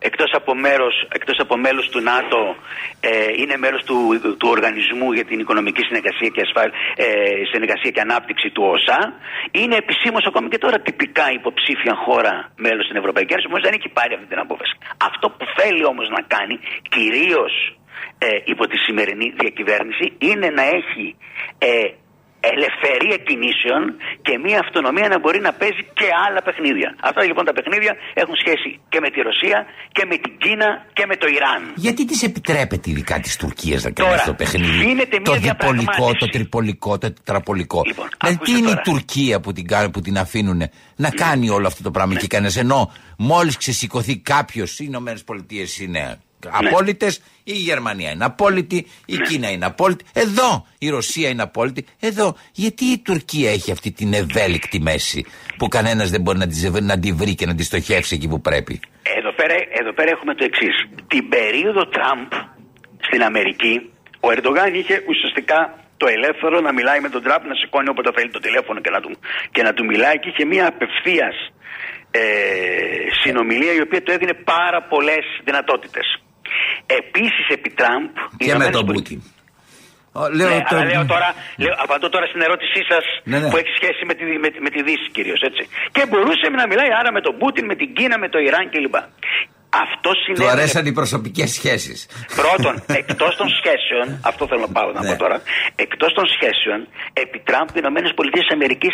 εκτός από, μέρος, εκτός από μέλος του ΝΑΤΟ ε, είναι μέλος του, του Οργανισμού για την Οικονομική Συνεργασία και, Ασφάλ, ε, συνεργασία και Ανάπτυξη του ΩΣΑ είναι επισήμως ακόμη και τώρα τυπικά υποψήφια χώρα μέλος στην Ευρωπαϊκή Ένωση όμως δεν έχει πάρει αυτή την απόφαση. Αυτό που θέλει όμως να κάνει κυρίως ε, υπό τη σημερινή διακυβέρνηση είναι να έχει ε, ελευθερία κινήσεων και μια αυτονομία να μπορεί να παίζει και άλλα παιχνίδια. Αυτά λοιπόν τα παιχνίδια έχουν σχέση και με τη Ρωσία και με την Κίνα και με το Ιράν. Γιατί τη επιτρέπεται ειδικά της Τουρκίας να κάνει αυτό το παιχνίδι; το διπολικό, το τριπολικό, το τετραπολικό. Λοιπόν, δηλαδή τι είναι η Τουρκία που την, που την αφήνουν να κάνει όλο αυτό το πράγμα ναι. και κανένας; Ενώ μόλις ξεσηκωθεί κάποιος, οι Ηνωμένες Πολιτείες είναι ναι. Απόλυτες, η Γερμανία είναι απόλυτη, η ναι. Κίνα είναι απόλυτη. Εδώ η Ρωσία είναι απόλυτη. Εδώ γιατί η Τουρκία έχει αυτή την ευέλικτη μέση που κανένας δεν μπορεί να τη, να τη βρει και να τη στοχεύσει εκεί που πρέπει; Εδώ πέρα, εδώ πέρα έχουμε το εξής. Την περίοδο Τραμπ στην Αμερική, ο Ερντογάν είχε ουσιαστικά το ελεύθερο να μιλάει με τον Τραμπ, να σηκώνει όποτε θέλει το τηλέφωνο και να του, και να του μιλάει και είχε μια απευθείας ε, συνομιλία η οποία του έδινε πάρα πολλές δυνατότητες. Επίσης επί Τραμπ. Και με τον Πούτιν. Λέω, ναι, το... αλλά λέω τώρα, λέω, απαντώ τώρα στην ερώτησή σας ναι, ναι. που έχει σχέση με τη, με, με τη Δύση κυρίως. Και μπορούσε να μιλάει άρα με τον Πούτιν, με την Κίνα, με το Ιράν κλπ. Αυτό συνέβη. Του αρέσαν οι προσωπικές σχέσεις. Πρώτον, εκτός των σχέσεων, αυτό θέλω να πάω να πω ναι. τώρα. Εκτός των σχέσεων, επί Τραμπ οι ΗΠΑ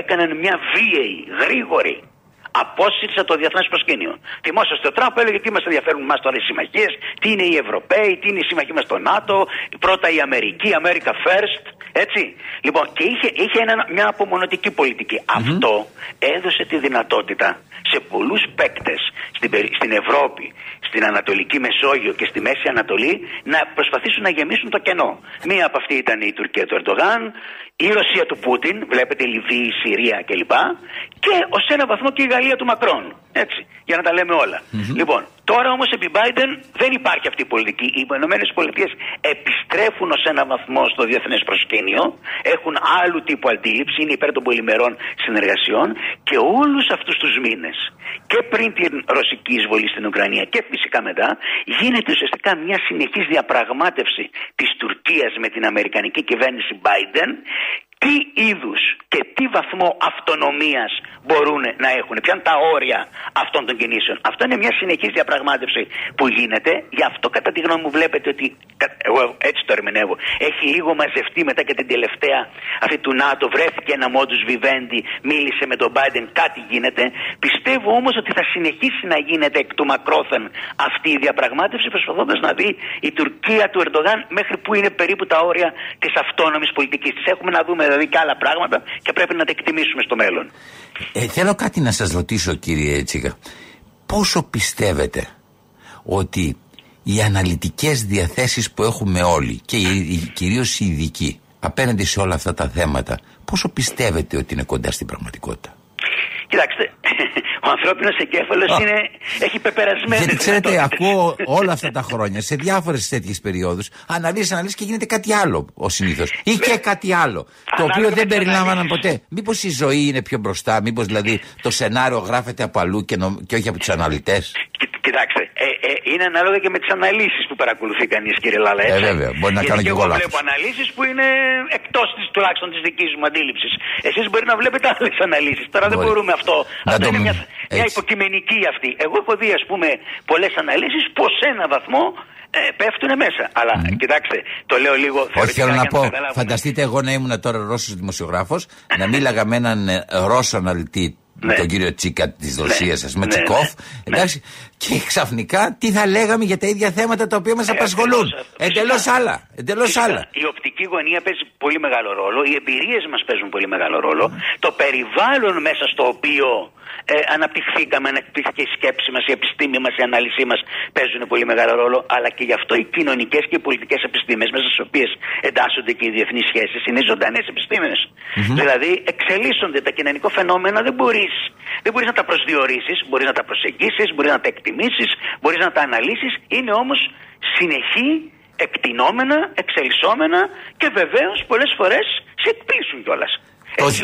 έκαναν μια βίαιη, γρήγορη απόσυρσε το διεθνές προσκήνιο. Θυμόσαστε ο Τραμπ έλεγε τι μας ενδιαφέρουν εμάς τώρα οι συμμαχίες, τι είναι οι Ευρωπαίοι, τι είναι οι συμμαχοί μας στο ΝΑΤΟ, πρώτα η Αμερική, America First. Έτσι. Λοιπόν, και είχε, είχε ένα, μια απομονωτική Αυτό έδωσε τη δυνατότητα σε πολλούς παίκτες στην, στην Ευρώπη, στην Ανατολική Μεσόγειο και στη Μέση Ανατολή να προσπαθήσουν να γεμίσουν το κενό. Μία από αυτή ήταν η Τουρκία του Ερντογάν, η Ρωσία του Πούτιν, βλέπετε Λιβύη, Συρία κλπ. Και ως ένα βαθμό και η Γαλλία του Μακρόν. Έτσι, για να τα λέμε Λοιπόν, τώρα όμως επί Biden δεν υπάρχει αυτή η πολιτική. Οι ΗΠΑ επιστρέφουν ως ένα βαθμό στο διεθνές προσκήνιο, έχουν άλλου τύπου αντίληψη, είναι υπέρ των πολυμερών συνεργασιών και όλους αυτούς τους μήνες και πριν την ρωσική εισβολή στην Ουκρανία και φυσικά μετά γίνεται ουσιαστικά μια συνεχής διαπραγμάτευση της Τουρκίας με την Αμερικανική κυβέρνηση Biden τι είδους και τι βαθμό αυτονομίας μπορούν να έχουν, ποια είναι τα όρια αυτών των κινήσεων. Αυτό είναι μια συνεχής διαπραγμάτευση που γίνεται. Γι' αυτό, κατά τη γνώμη μου, βλέπετε ότι. Εγώ έτσι το ερμηνεύω. Έχει λίγο μαζευτεί μετά και την τελευταία αυτή του ΝΑΤΟ. Βρέθηκε ένα μόντου Βιβέντη, μίλησε με τον Biden, κάτι γίνεται. Πιστεύω όμως ότι θα συνεχίσει να γίνεται εκ του μακρόθεν αυτή η διαπραγμάτευση, προσπαθώντας να δει η Τουρκία του Ερντογάν μέχρι που είναι περίπου τα όρια της αυτόνομης πολιτικής. Της έχουμε να δούμε δηλαδή και άλλα πράγματα και πρέπει να τα εκτιμήσουμε στο μέλλον. Ε, θέλω κάτι να σας ρωτήσω κύριε Τσίγα. Πόσο πιστεύετε ότι οι αναλυτικές διαθέσεις που έχουμε όλοι και κυρίως οι ειδικοί απέναντι σε όλα αυτά τα θέματα πόσο πιστεύετε ότι είναι κοντά στην πραγματικότητα; Κοιτάξτε, ο ανθρώπινος εγκέφαλος έχει πεπερασμένε. Γιατί ξέρετε, ακούω όλα αυτά τα χρόνια σε διάφορες τέτοιες περιόδους αναλύσεις, αναλύσεις και γίνεται κάτι άλλο ο συνήθως. Ή και κάτι άλλο. το οποίο δεν περιλάμβαναν ποτέ. Μήπως η ζωή είναι πιο μπροστά, μήπως δηλαδή το σενάριο γράφεται από αλλού και, και όχι από τους αναλυτές. Κοιτάξτε, ε, ε, είναι ανάλογα και με τις αναλύσεις που παρακολουθεί κανείς, κύριε Λάλα. Ε, βέβαια, μπορεί να κάνω και εγώ βλέπω αναλύσεις που είναι εκτός τουλάχιστον της δικής μου αντίληψης. Εσείς μπορεί να βλέπετε άλλες αναλύσεις. Τώρα δεν μπορούμε αυτό. Να αυτό είναι μια, μια υποκειμενική αυτή. Εγώ έχω δει, ας πούμε, πολλές αναλύσεις που σε ένα βαθμό ε, πέφτουν μέσα. Αλλά mm. κοιτάξτε, το λέω λίγο Όχι, θέλω να πω, φανταστείτε εγώ να ήμουν τώρα Ρώσος δημοσιογράφος, να μίλαγα με έναν ε, Ρώσο αναλυτή ναι. τον κύριο Τσίκα της Ρωσίας, ναι. με ναι, Τσικόφ. Ναι. Εντάξει, και ξαφνικά τι θα λέγαμε για τα ίδια θέματα τα οποία μας ε, απασχολούν. Εντελώς άλλα. Εντελώς άλλα. Η οπτική γωνία παίζει πολύ μεγάλο ρόλο. Οι εμπειρίες μας παίζουν πολύ μεγάλο ρόλο. Το περιβάλλον μέσα στο οποίο ε, αναπτυχθήκαμε, αναπτύχθηκε η σκέψη μας, η επιστήμη μας, η ανάλυση μας παίζουν πολύ μεγάλο ρόλο. Αλλά και γι' αυτό οι κοινωνικές και οι πολιτικές επιστήμες, μέσα στις οποίες εντάσσονται και οι διεθνείς σχέσεις, είναι ζωντανές επιστήμες. Mm-hmm. Δηλαδή εξελίσσονται τα κοινωνικά φαινόμενα, δεν μπορείς δεν μπορείς να τα προσδιορίσεις, μπορείς να τα προσεγγίσεις, μπορείς να τα εκτιμήσει, μπορείς να τα αναλύσεις. Είναι όμως συνεχή εκτινόμενα, εξελισσόμενα και βεβαίως πολλές φορές σε εκπλήσουν κιόλας.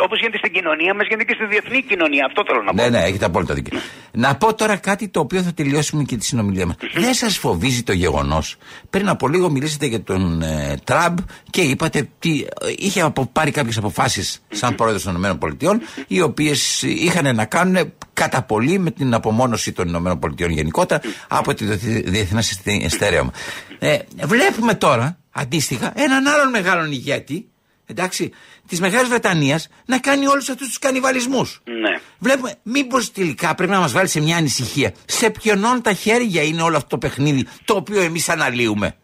Όπως γίνεται στην κοινωνία μας, γίνεται και στη διεθνή κοινωνία. Αυτό θέλω να πω. Ναι, ναι, έχετε απόλυτα δίκιο. να πω τώρα κάτι το οποίο θα τελειώσουμε και τη συνομιλία μας. Δεν σας φοβίζει το γεγονός. Πριν από λίγο μιλήσατε για τον ε, Τραμπ και είπατε ότι είχε απο, πάρει κάποιες αποφάσεις σαν πρόεδρος των ΗΠΑ, οι οποίες είχαν να κάνουν κατά πολύ με την απομόνωση των ΗΠΑ γενικότερα από τη διεθνή στερέωμα. Ε, βλέπουμε τώρα αντίστοιχα έναν άλλον μεγάλο ηγέτη εντάξει, της Μεγάλης Βρετανίας να κάνει όλους αυτούς τους κανιβαλισμούς. Ναι. Βλέπουμε, μήπως τελικά πρέπει να μας βάλει σε μια ανησυχία. Σε ποιον τα χέρια είναι όλο αυτό το παιχνίδι το οποίο εμείς αναλύουμε.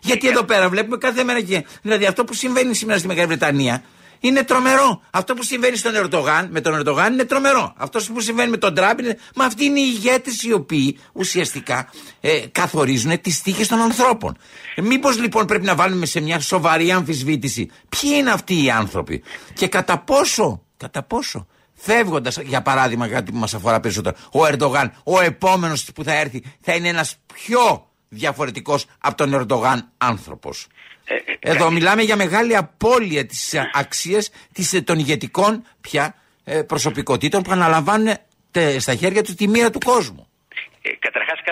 Γιατί εδώ πέρα βλέπουμε κάθε μέρα και. Δηλαδή αυτό που συμβαίνει σήμερα στη Μεγάλη Βρετανία είναι τρομερό. Αυτό που συμβαίνει στον Ερντογάν, με τον Ερντογάν είναι τρομερό. Αυτό που συμβαίνει με τον Τραμπ είναι. Μα αυτοί είναι οι ηγέτες οι οποίοι ουσιαστικά ε, καθορίζουν τις τύχε των ανθρώπων. Ε, Μήπως λοιπόν πρέπει να βάλουμε σε μια σοβαρή αμφισβήτηση ποιοι είναι αυτοί οι άνθρωποι και κατά πόσο, κατά πόσο Φεύγοντας, για παράδειγμα, κάτι που μας αφορά περισσότερο, ο Ερντογάν, ο επόμενος που θα έρθει, θα είναι ένας πιο διαφορετικός από τον Ερντογάν άνθρωπος. Ε, ε, Εδώ μιλάμε για μεγάλη απώλεια της αξίας των ηγετικών πια ε, προσωπικότητων που αναλαμβάνουν στα χέρια τους τη μοίρα του κόσμου. Ε,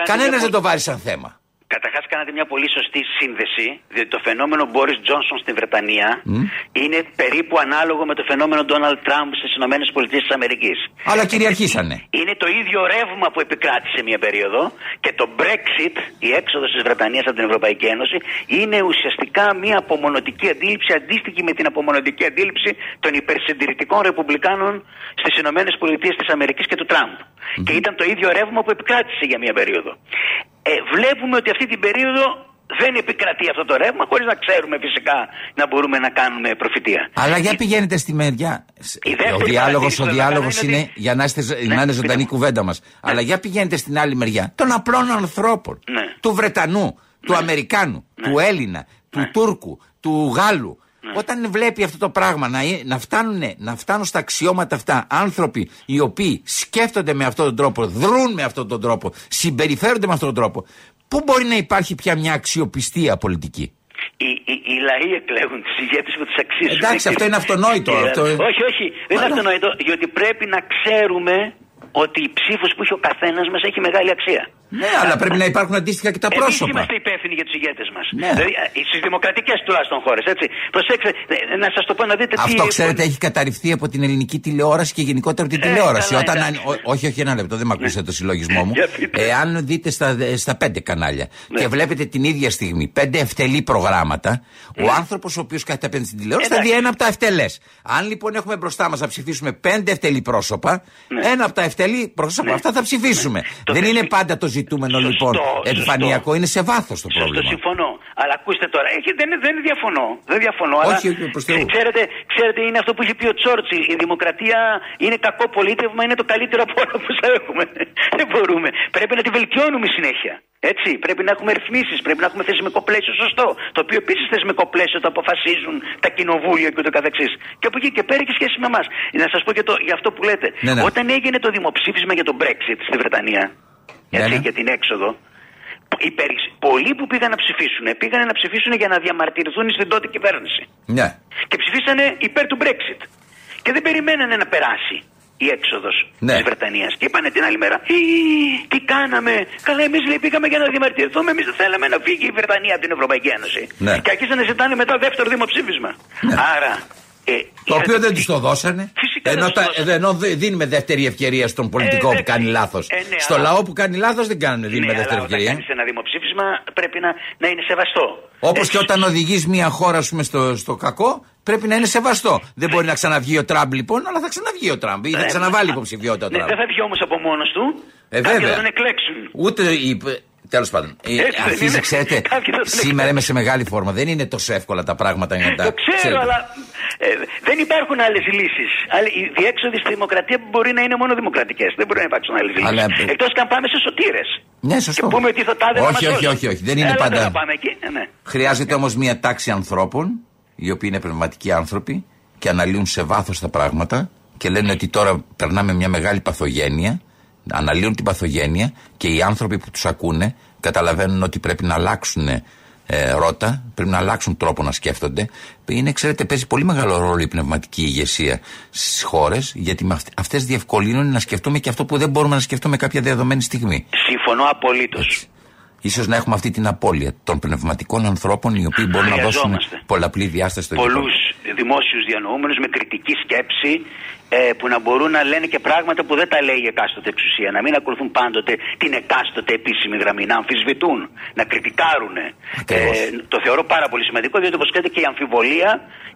Κανένας δεν το βάζει σαν θέμα. Καταρχάς, κάνατε μια πολύ σωστή σύνδεση, διότι το φαινόμενο Μπόρις Τζόνσον στην Βρετανία είναι περίπου ανάλογο με το φαινόμενο Ντόναλτ Τραμπ στις ΗΠΑ. Αλλά κυριαρχήσανε. Είναι το ίδιο ρεύμα που επικράτησε μια περίοδο και το Brexit, η έξοδος της Βρετανίας από την Ευρωπαϊκή Ένωση, είναι ουσιαστικά μια απομονωτική αντίληψη αντίστοιχη με την απομονωτική αντίληψη των υπερσυντηρητικών ρεπουμπλικάνων στις ΗΠΑ και του Τραμπ. Και ήταν το ίδιο ρεύμα που επικράτησε για μια περίοδο. Ε, βλέπουμε ότι αυτή την περίοδο δεν επικρατεί αυτό το ρεύμα, χωρίς να ξέρουμε φυσικά να μπορούμε να κάνουμε προφητεία. Αλλά για πηγαίνετε στη μεριά. Ο διάλογος ο διάλογος είναι, για να, είστε, ναι, να είναι ζωντανή κουβέντα μας. Ναι. Αλλά για πηγαίνετε στην άλλη μεριά των απλών ανθρώπων. Ναι. Του Βρετανού, του Αμερικάνου, του Έλληνα, του Τούρκου, του Γάλλου. Όταν βλέπει αυτό το πράγμα να, να, φτάνουν, να φτάνουν στα αξιώματα αυτά άνθρωποι οι οποίοι σκέφτονται με αυτόν τον τρόπο, δρούν με αυτόν τον τρόπο, συμπεριφέρονται με αυτόν τον τρόπο, πού μπορεί να υπάρχει πια μια αξιοπιστία πολιτική; Οι, οι, οι λαοί εκλέγουν τους ηγέτες με τι αξίε Εντάξει, αυτό είναι αυτονόητο. Αυτό... Όχι, όχι, δεν είναι αυτονόητο, γιατί πρέπει να ξέρουμε ότι η ψήφος που έχει ο καθένας μας έχει μεγάλη αξία. Ναι, αλλά πρέπει να υπάρχουν αντίστοιχα και τα πρόσωπα. Εμεί είμαστε υπεύθυνοι για τους ηγέτες μας. Ναι. Δηλαδή, ε, στις δημοκρατικές τουλάχιστον χώρες, έτσι. Προσέξτε, ε, να σας το πω να δείτε τι. Αυτό ξέρετε, έχει καταρριφθεί από την ελληνική τηλεόραση και γενικότερα από την ε, τηλεόραση. Όταν, όχι, όχι, ένα λεπτό, δεν με ακούσατε το συλλογισμό μου. Εάν δείτε στα, στα πέντε κανάλια ναι. και βλέπετε την ίδια στιγμή πέντε ευτελή προγράμματα, ο ναι. άνθρωπος ο οποίος κάθεται απέναντι στην τηλεόραση θα δει ένα από τα ευτελές. Αν λοιπόν έχουμε μπροστά μας να ψηφίσουμε πέντε ευτελή πρόσωπα, ναι. ένα από τα ευτελή πρόσωπα αυτά θα ψηφίσουμε. Δεν είναι πάντα το ζητούμενο σωστό, λοιπόν επιφανειακό, είναι σε βάθος το πρόβλημα. Σωστό, συμφωνώ. Αλλά ακούστε τώρα, έχει, δεν, δεν διαφωνώ. Δεν διαφωνώ όχι, αλλά, όχι, προς ξέρετε, ξέρετε, είναι αυτό που είχε πει ο Τσόρτσιλ. Η δημοκρατία είναι κακό πολίτευμα, είναι το καλύτερο από όλα που θα έχουμε. δεν μπορούμε. Πρέπει να τη βελτιώνουμε συνέχεια. Έτσι, πρέπει να έχουμε ρυθμίσεις, πρέπει να έχουμε θεσμικό πλαίσιο σωστό. Το οποίο επίσης θεσμικό πλαίσιο το αποφασίζουν τα κοινοβούλια και ούτω καθεξής. Και από εκεί και πέρα έχει σχέση με εμάς. Να σας πω και το, για αυτό που λέτε. Ναι, ναι. Όταν έγινε το δημοψήφισμα για τον Brexit στη Βρετανία, Ναι, έτσι, ναι. για την έξοδο, οι περισ- πολλοί που πήγαν να ψηφίσουν, πήγαν να ψηφίσουν για να διαμαρτυρηθούν στην τότε κυβέρνηση. Ναι. Και ψηφίσανε υπέρ του Brexit. Και δεν περιμένανε να περάσει η έξοδος Ναι. της Βρετανίας. Και είπανε την άλλη μέρα, «Ι, τι κάναμε; Καλά, εμείς λέει πήγαμε για να διαμαρτυρηθούμε. Εμείς δεν θέλαμε να φύγει η Βρετανία από την Ευρωπαϊκή Ένωση. Ναι. Και αρχίσαν να ζητάνε μετά δεύτερο δημοψήφισμα. Άρα. Ε, Το είδατε οποίο δεν τι- τους το δώσανε. Φυσικά δεν Ενώ, τους το τα- δώσανε. ενώ δι- δίνουμε δεύτερη ευκαιρία στον πολιτικό Ε, που εντάξει. κάνει λάθος. Ε, ναι, Στο αλλά- λαό που κάνει λάθος δεν κάνουμε, δίνουμε Ναι, δεύτερη αλλά όταν ευκαιρία. κάνεις ένα δημοψήφισμα πρέπει να, να είναι σεβαστό. Όπως Έτσι. και όταν οδηγείς μια χώρα ας πούμε, στο, στο κακό, πρέπει να είναι σεβαστό. Δεν μπορεί να ξαναβγεί ο Τραμπ λοιπόν, αλλά θα ξαναβγεί ο Τραμπ ή θα Ε, ξαναβάλει μα- υποψηφιότητα ο Ναι, Τραμπ. δεν θα βγει όμως από μόνος του. Ε, Κάποιοι βέβαια. θα τον εκλέξουν. Ούτε η. Τέλος πάντων. Ε, Έτσι δεν Αρχίζει, είναι. ξέρετε, Κάποιοι θα τον σήμερα εκλέξουν. είμαι σε μεγάλη φόρμα. Δεν είναι τόσο εύκολα τα πράγματα για να τα. Το ξέρω, ξέρετε. αλλά ε, δεν υπάρχουν άλλες λύσεις. Οι διέξοδοι στη δημοκρατία μπορεί να είναι μόνο δημοκρατικές. Δεν μπορεί να υπάρξουν άλλες λύσεις. Αλλά- Εκτός και αν πάμε σε σωτήρες. Ναι, σωστό. Και πούμε ότι θα τάδε να όχι, μας όχι, σώσει. όχι, όχι. Δεν είναι Έλα, πάντα. να πάμε εκεί. Ε, ναι. Χρειάζεται όμως μια τάξη ανθρώπων, οι οποίοι είναι πνευματικοί άνθρωποι και αναλύουν σε βάθος τα πράγματα και λένε ότι τώρα περνάμε μια μεγάλη παθογένεια. Αναλύουν την παθογένεια και οι άνθρωποι που τους ακούνε καταλαβαίνουν ότι πρέπει να αλλάξουν ε, ρότα, πρέπει να αλλάξουν τρόπο να σκέφτονται. Είναι, ξέρετε, παίζει πολύ μεγάλο ρόλο η πνευματική ηγεσία στις χώρες, γιατί αυτές διευκολύνουν να σκεφτούμε και αυτό που δεν μπορούμε να σκεφτούμε κάποια δεδομένη στιγμή. Συμφωνώ απολύτως. Ίσως να έχουμε αυτή την απώλεια των πνευματικών ανθρώπων οι οποίοι μπορούν να δώσουν Χρειαζόμαστε. πολλαπλή διάσταση στο Πολλούς ειδικό. δημόσιους διανοούμενους με κριτική σκέψη ε, που να μπορούν να λένε και πράγματα που δεν τα λέει η εκάστοτε εξουσία. Να μην ακολουθούν πάντοτε την εκάστοτε επίσημη γραμμή. Να αμφισβητούν, να κριτικάρουν. Ακριβώς. το θεωρώ πάρα πολύ σημαντικό διότι όπως ξέρετε και η αμφιβολία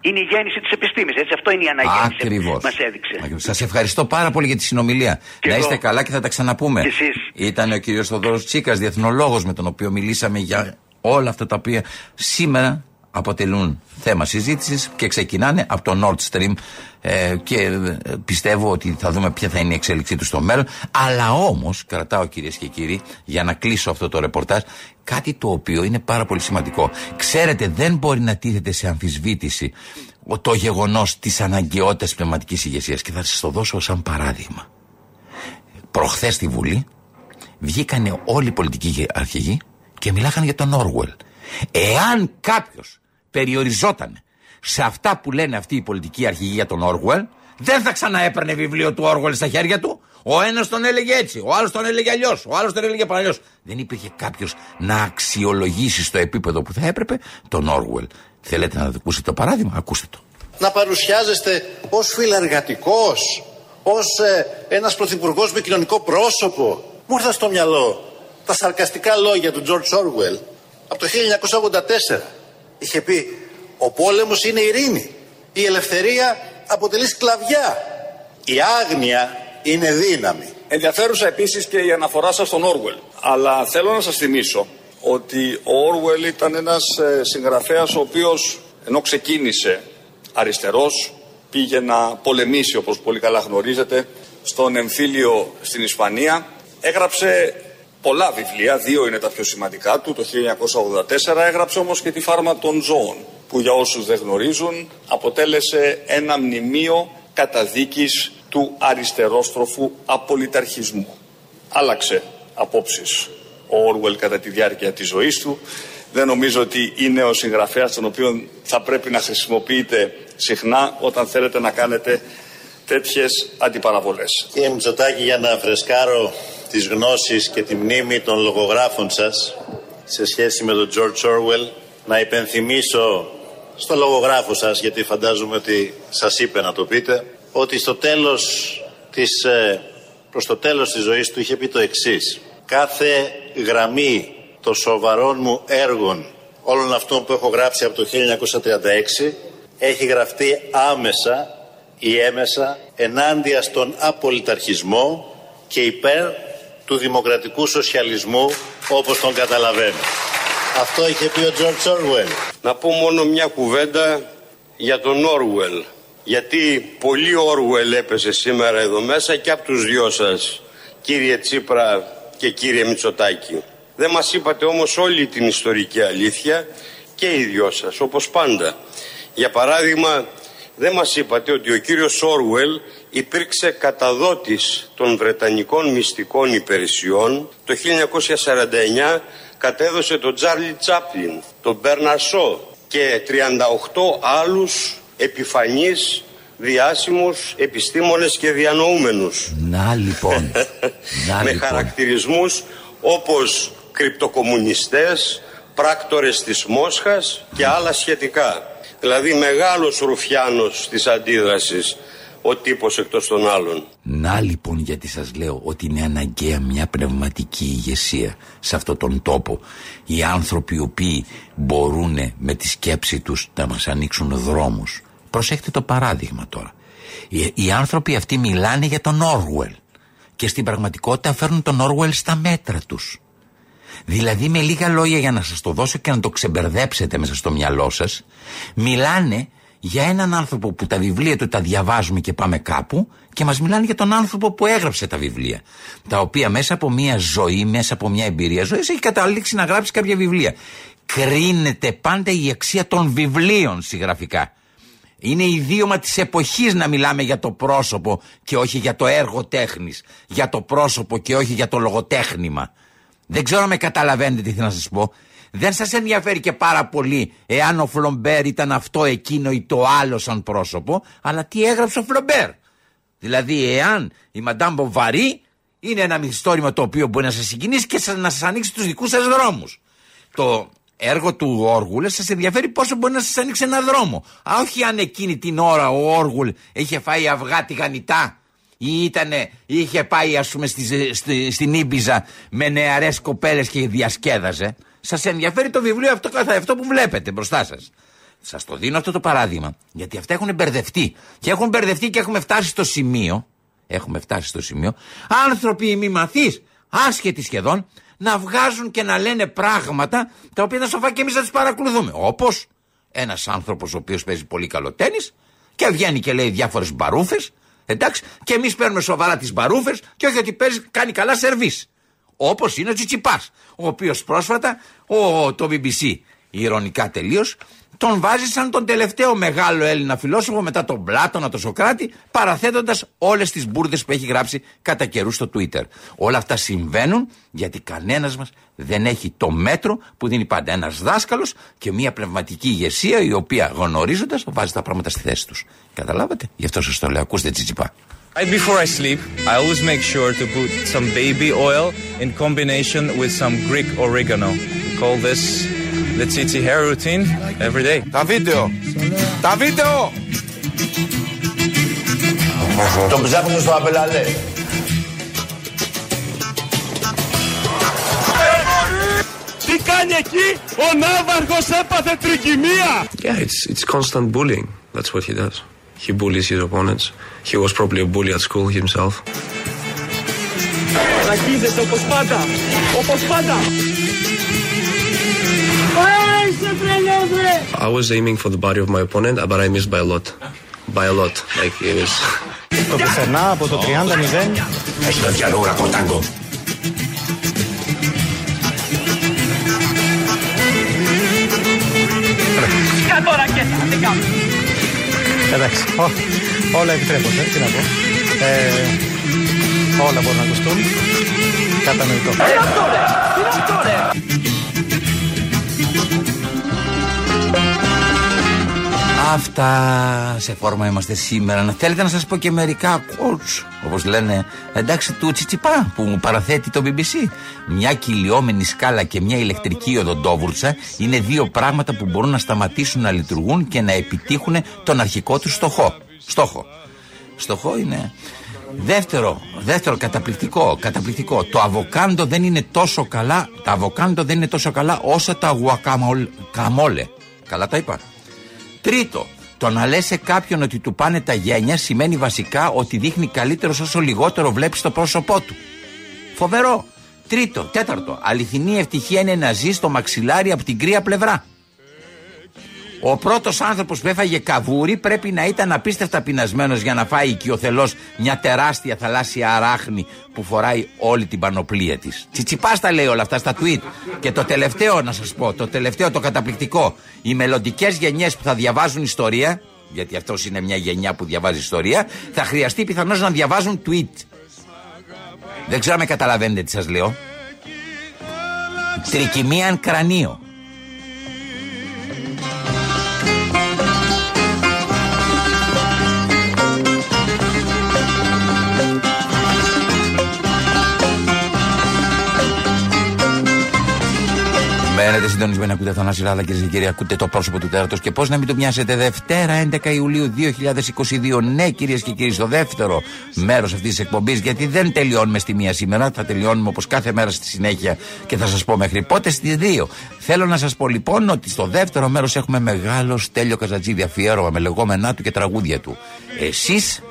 είναι η γέννηση της επιστήμης. Έτσι, αυτό είναι η αναγέννηση Ακριβώς. που μα έδειξε. Σας ευχαριστώ πάρα πολύ για τη συνομιλία. Και να εγώ. είστε καλά και θα τα ξαναπούμε. Και εσείς. Ήταν ο κύριος Θοδόρο Τσίκας, διεθνολόγος, με τον οποίο μιλήσαμε για όλα αυτά τα οποία σήμερα αποτελούν θέμα συζήτησης και ξεκινάνε από το Nord Stream ε, και ε, πιστεύω ότι θα δούμε ποια θα είναι η εξέλιξή τους στο μέλλον. Αλλά όμως, κρατάω κυρίες και κύριοι, για να κλείσω αυτό το ρεπορτάζ, κάτι το οποίο είναι πάρα πολύ σημαντικό. Ξέρετε, δεν μπορεί να τίθεται σε αμφισβήτηση ο- το γεγονός της αναγκαιότητας πνευματικής ηγεσίας. Και θα σας το δώσω σαν παράδειγμα. Προχθές στη Βουλή βγήκανε όλοι οι πολιτικοί αρχηγοί και μιλάγανε για τον Όργουελ. Εάν κάποιος περιοριζόταν σε αυτά που λένε αυτοί οι πολιτικοί αρχηγοί για τον Όργουελ, δεν θα ξαναέπαιρνε βιβλίο του Όργουελ στα χέρια του. Ο ένας τον έλεγε έτσι, ο άλλος τον έλεγε αλλιώς, ο άλλος τον έλεγε παραλλιώς. Δεν υπήρχε κάποιος να αξιολογήσει στο επίπεδο που θα έπρεπε τον Όργουελ. Θέλετε να ακούσετε το παράδειγμα, ακούστε το. να παρουσιάζεστε ως φιλεργατικός, ως ε, ένας πρωθυπουργός με κοινωνικό πρόσωπο. Μου ήρθαν στο μυαλό τα σαρκαστικά λόγια του George Orwell από το 1984. Είχε πει «Ο πόλεμος είναι ειρήνη, η ελευθερία αποτελεί σκλαβιά, η άγνοια είναι δύναμη». Ενδιαφέρουσα επίσης και η αναφορά σας στον Όργουελ. Αλλά θέλω να σας θυμίσω ότι ο Όργουελ ήταν ένας ε, συγγραφέας ο οποίος ενώ ξεκίνησε αριστερός πήγε να πολεμήσει όπως πολύ καλά γνωρίζετε στον εμφύλιο στην Ισπανία. Έγραψε πολλά βιβλία, δύο είναι τα πιο σημαντικά του, το 1984 έγραψε όμως και τη φάρμα των ζώων που για όσους δεν γνωρίζουν αποτέλεσε ένα μνημείο καταδίκης του αριστερόστροφου απολυταρχισμού. Άλλαξε απόψεις ο Όργουελ κατά τη διάρκεια της ζωής του. Δεν νομίζω ότι είναι ο συγγραφέας τον οποίο θα πρέπει να χρησιμοποιείτε συχνά όταν θέλετε να κάνετε τέτοιες αντιπαραβολές. Κύριε Μητσοτάκη, για να φρεσκάρω τις γνώσεις και τη μνήμη των λογογράφων σας σε σχέση με τον George Orwell, να υπενθυμίσω στο λογογράφο σας, γιατί φαντάζομαι ότι σας είπε να το πείτε, ότι στο τέλος της, ε, προς το τέλος της ζωής του είχε πει το εξής. Κάθε γραμμή των σοβαρών μου έργων, όλων αυτών που έχω γράψει από το 1936, έχει γραφτεί άμεσα ή έμεσα ενάντια στον απολυταρχισμό και υπέρ του δημοκρατικού σοσιαλισμού όπως τον καταλαβαίνω. Αυτό είχε πει ο George Orwell. Να πω μόνο μια κουβέντα για τον Όργουελ. Γιατί πολύ Όργουελ έπεσε σήμερα εδώ μέσα και από τους δυο σας, κύριε Τσίπρα και κύριε Μητσοτάκη. Δεν μας είπατε όμως όλη την ιστορική αλήθεια και οι δυο σας, όπως πάντα. Για παράδειγμα, δεν μας είπατε ότι ο κύριος Όρουελ υπήρξε καταδότης των Βρετανικών μυστικών υπηρεσιών. Το 1949 κατέδωσε τον Τζάρλι Τσάπλιν, τον Μπέρναρ Σό και 38 άλλους επιφανείς διάσημους επιστήμονες και διανοούμενους. Να λοιπόν. Να, Με λοιπόν. χαρακτηρισμούς όπως κρυπτοκομμουνιστές, πράκτορες της Μόσχας και άλλα σχετικά. Δηλαδή μεγάλος ρουφιάνος της αντίδρασης ο τύπος εκτός των άλλων. Να λοιπόν γιατί σας λέω ότι είναι αναγκαία μια πνευματική ηγεσία σε αυτόν τον τόπο. Οι άνθρωποι οι οποίοι μπορούν με τη σκέψη τους να μας ανοίξουν δρόμους. Προσέχτε το παράδειγμα τώρα. Οι, οι άνθρωποι αυτοί μιλάνε για τον Όργουελ και στην πραγματικότητα φέρνουν τον Όργουελ στα μέτρα τους. Δηλαδή με λίγα λόγια για να σας το δώσω και να το ξεμπερδέψετε μέσα στο μυαλό σας μιλάνε για έναν άνθρωπο που τα βιβλία του τα διαβάζουμε και πάμε κάπου και μας μιλάνε για τον άνθρωπο που έγραψε τα βιβλία τα οποία μέσα από μια ζωή, μέσα από μια εμπειρία ζωής έχει καταλήξει να γράψει κάποια βιβλία. Κρίνεται πάντα η αξία των βιβλίων συγγραφικά. Είναι ιδίωμα της εποχής να μιλάμε για το πρόσωπο και όχι για το έργο τέχνης για το πρόσωπο και όχι για το λογοτέχνημα δεν ξέρω αν με καταλαβαίνετε τι θέλω να σας πω δεν σας ενδιαφέρει και πάρα πολύ εάν ο Φλομπέρ ήταν αυτό, εκείνο ή το άλλο σαν πρόσωπο, αλλά τι έγραψε ο Φλομπέρ. Δηλαδή, εάν η Μαντάμ Μποβαρή είναι ένα μυθιστόρημα το οποίο μπορεί να σας συγκινήσει και να σας ανοίξει τους δικούς σας δρόμους. Το έργο του Όργουλ σας ενδιαφέρει πόσο μπορεί να σας ανοίξει ένα δρόμο. Α, όχι αν εκείνη την ώρα ο Όργουλ είχε φάει αυγά τηγανιτά ή ήτανε, είχε πάει ας πούμε στη, στη, στην Ήμπιζα με νεαρές κοπέλες και διασκέδαζε. Σας ενδιαφέρει το βιβλίο αυτό, αυτό που βλέπετε μπροστά σας. Σας το δίνω αυτό το παράδειγμα. Γιατί αυτά έχουν μπερδευτεί. Και έχουν μπερδευτεί και έχουμε φτάσει στο σημείο. Έχουμε φτάσει στο σημείο. Άνθρωποι μη μαθεί, άσχετοι σχεδόν, να βγάζουν και να λένε πράγματα τα οποία θα σοφά και εμείς να τι παρακολουθούμε. Όπως ένας άνθρωπος ο οποίος παίζει πολύ καλό τέννη και βγαίνει και λέει διάφορες μπαρούφες. Εντάξει, και εμείς παίρνουμε σοβαρά τις μπαρούφες και όχι ότι παίζει, κάνει καλά σερβίς. Όπως είναι ο Τσιτσιπάς, ο οποίος πρόσφατα ο, το BBC, ηρωνικά τελείως, τον βάζει σαν τον τελευταίο μεγάλο Έλληνα φιλόσοφο μετά τον Πλάτωνα, τον Σοκράτη, παραθέτοντας όλες τις μπουρδες που έχει γράψει κατά καιρούς στο Twitter. Όλα αυτά συμβαίνουν γιατί κανένας μας δεν έχει το μέτρο που δίνει πάντα ένας δάσκαλος και μια πνευματική ηγεσία η οποία γνωρίζοντας βάζει τα πράγματα στη θέση τους. Καταλάβατε, γι' αυτό σας το λέω, ακούστε Τσιτσιπά. Right before I sleep, I always make sure to put some baby oil in combination with some Greek oregano. We call this the Tsitsi hair routine every day. Τα βίντεο! Τα βίντεο! Το ψάχνουμε στο απελαλέ. Τι κάνει εκεί, ο Ναύαρχος έπαθε τρικυμία. Yeah, it's it's constant bullying. That's what he does. He bullies his opponents. He was probably a bully at school himself. Ρακίζεσαι όπως πάντα, όπως πάντα. I was aiming for the body of my opponent, but I missed by a lot. By a lot. Like it was. Το πουθενά από το 30-0. Έχει τον διαλόγο από τάγκο. Κάτω ρακέτα, δεν κάνω. Εντάξει, ό, όλα επιτρέπονται, τι να πω. Ε, όλα μπορούν να ακουστούν. Κατανοητό. Τι είναι αυτό ρε, τι είναι αυτό ρε; Αυτά σε φόρμα είμαστε σήμερα. Να θέλετε να σας πω και μερικά quotes, όπως λένε, εντάξει, του Τσιτσιπά που μου παραθέτει το BBC. Μια κυλιόμενη σκάλα και μια ηλεκτρική οδοντόβουρτσα είναι δύο πράγματα που μπορούν να σταματήσουν να λειτουργούν και να επιτύχουν τον αρχικό τους στοχό. Στόχο. Στοχό είναι. Δεύτερο, δεύτερο καταπληκτικό, καταπληκτικό. Το αβοκάντο δεν είναι τόσο καλά, τα αβοκάντο δεν είναι τόσο καλά όσα τα γουακαμόλε. Καλά τα είπα. Τρίτο, το να λες σε κάποιον ότι του πάνε τα γένια σημαίνει βασικά ότι δείχνει καλύτερος όσο λιγότερο βλέπεις το πρόσωπό του. Φοβερό. Τρίτο, τέταρτο, αληθινή ευτυχία είναι να ζεις στο μαξιλάρι από την κρύα πλευρά. Ο πρώτος άνθρωπος που έφαγε καβούρι πρέπει να ήταν απίστευτα πεινασμένος για να φάει οικειοθελώς μια τεράστια θαλάσσια αράχνη που φοράει όλη την πανοπλία της. Τσιτσιπάστα λέει όλα αυτά στα tweet. Και το τελευταίο να σας πω, το τελευταίο το καταπληκτικό. Οι μελλοντικές γενιές που θα διαβάζουν ιστορία, γιατί αυτός είναι μια γενιά που διαβάζει ιστορία, θα χρειαστεί πιθανώς να διαβάζουν tweet. Δεν ξέρω αν καταλαβαίνετε τι σας λέω. Τρικυμίαν κρανίο. Μένετε συντονισμένοι, ακούτε Θανάση Ράδα κυρίες και κύριοι. Ακούτε το πρόσωπο του τέρατος. Και πώς να μην το μοιάσετε Δευτέρα 11 Ιουλίου 2022. Ναι, κυρίες και κύριοι, στο δεύτερο μέρος αυτής της εκπομπής. Γιατί δεν τελειώνουμε στη μία σήμερα. Θα τελειώνουμε όπως κάθε μέρα στη συνέχεια και θα σας πω μέχρι πότε στις δύο. Θέλω να σας πω λοιπόν ότι στο δεύτερο μέρος έχουμε μεγάλο στέλιο Καζατζίδη αφιέρωμα με λεγόμενά του και τραγούδια του. Εσείς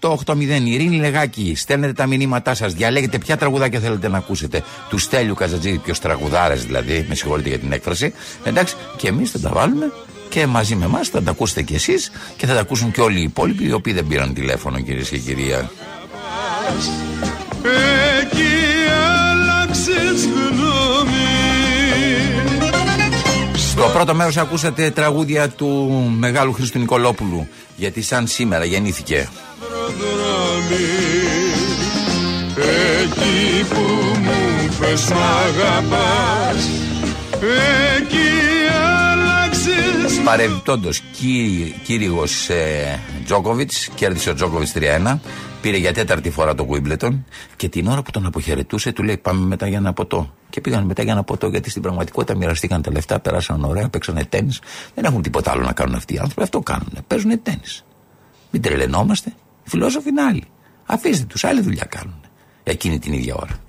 2-11-10-88-80 Ειρήνη Λεγάκη, στέλνετε τα μηνύματά σας. Διαλέγετε ποια τραγουδάκια θέλετε να ακούσετε. Τους Στέλιου Καζατζίδη, ποιος τραγουδάρες δηλαδή. Με συγχωρείτε για την έκφραση. Εντάξει, και εμείς θα τα βάλουμε και μαζί με εμάς θα τα ακούσετε κι εσείς και θα τα ακούσουν και όλοι οι υπόλοιποι οι οποίοι δεν πήραν τηλέφωνο, κυρίες και κυρία. Εκεί Στο πρώτο μέρος ακούσατε τραγούδια του μεγάλου Χριστού Νικολόπουλου γιατί σαν σήμερα γεννήθηκε. Εκεί που μου πες αγαπάς Εκεί άλλαξες Παρεμπιπτόντως κύριος ε, Τζόκοβιτς Κέρδισε ο Τζόκοβιτς 3-1 Πήρε για τέταρτη φορά το Wimbledon και την ώρα που τον αποχαιρετούσε του λέει πάμε μετά για ένα ποτό. Και πήγαν μετά για ένα ποτό γιατί στην πραγματικότητα μοιραστήκαν τα λεφτά, περάσαν ωραία, παίξανε τέννη. Δεν έχουν τίποτα άλλο να κάνουν αυτοί οι άνθρωποι. Αυτό κάνουν. Παίζουν τέννη. Μην τρελαινόμαστε. Οι φιλόσοφοι είναι άλλοι. Αφήστε τους, άλλη δουλειά κάνουν. Εκείνη την ίδια ώρα.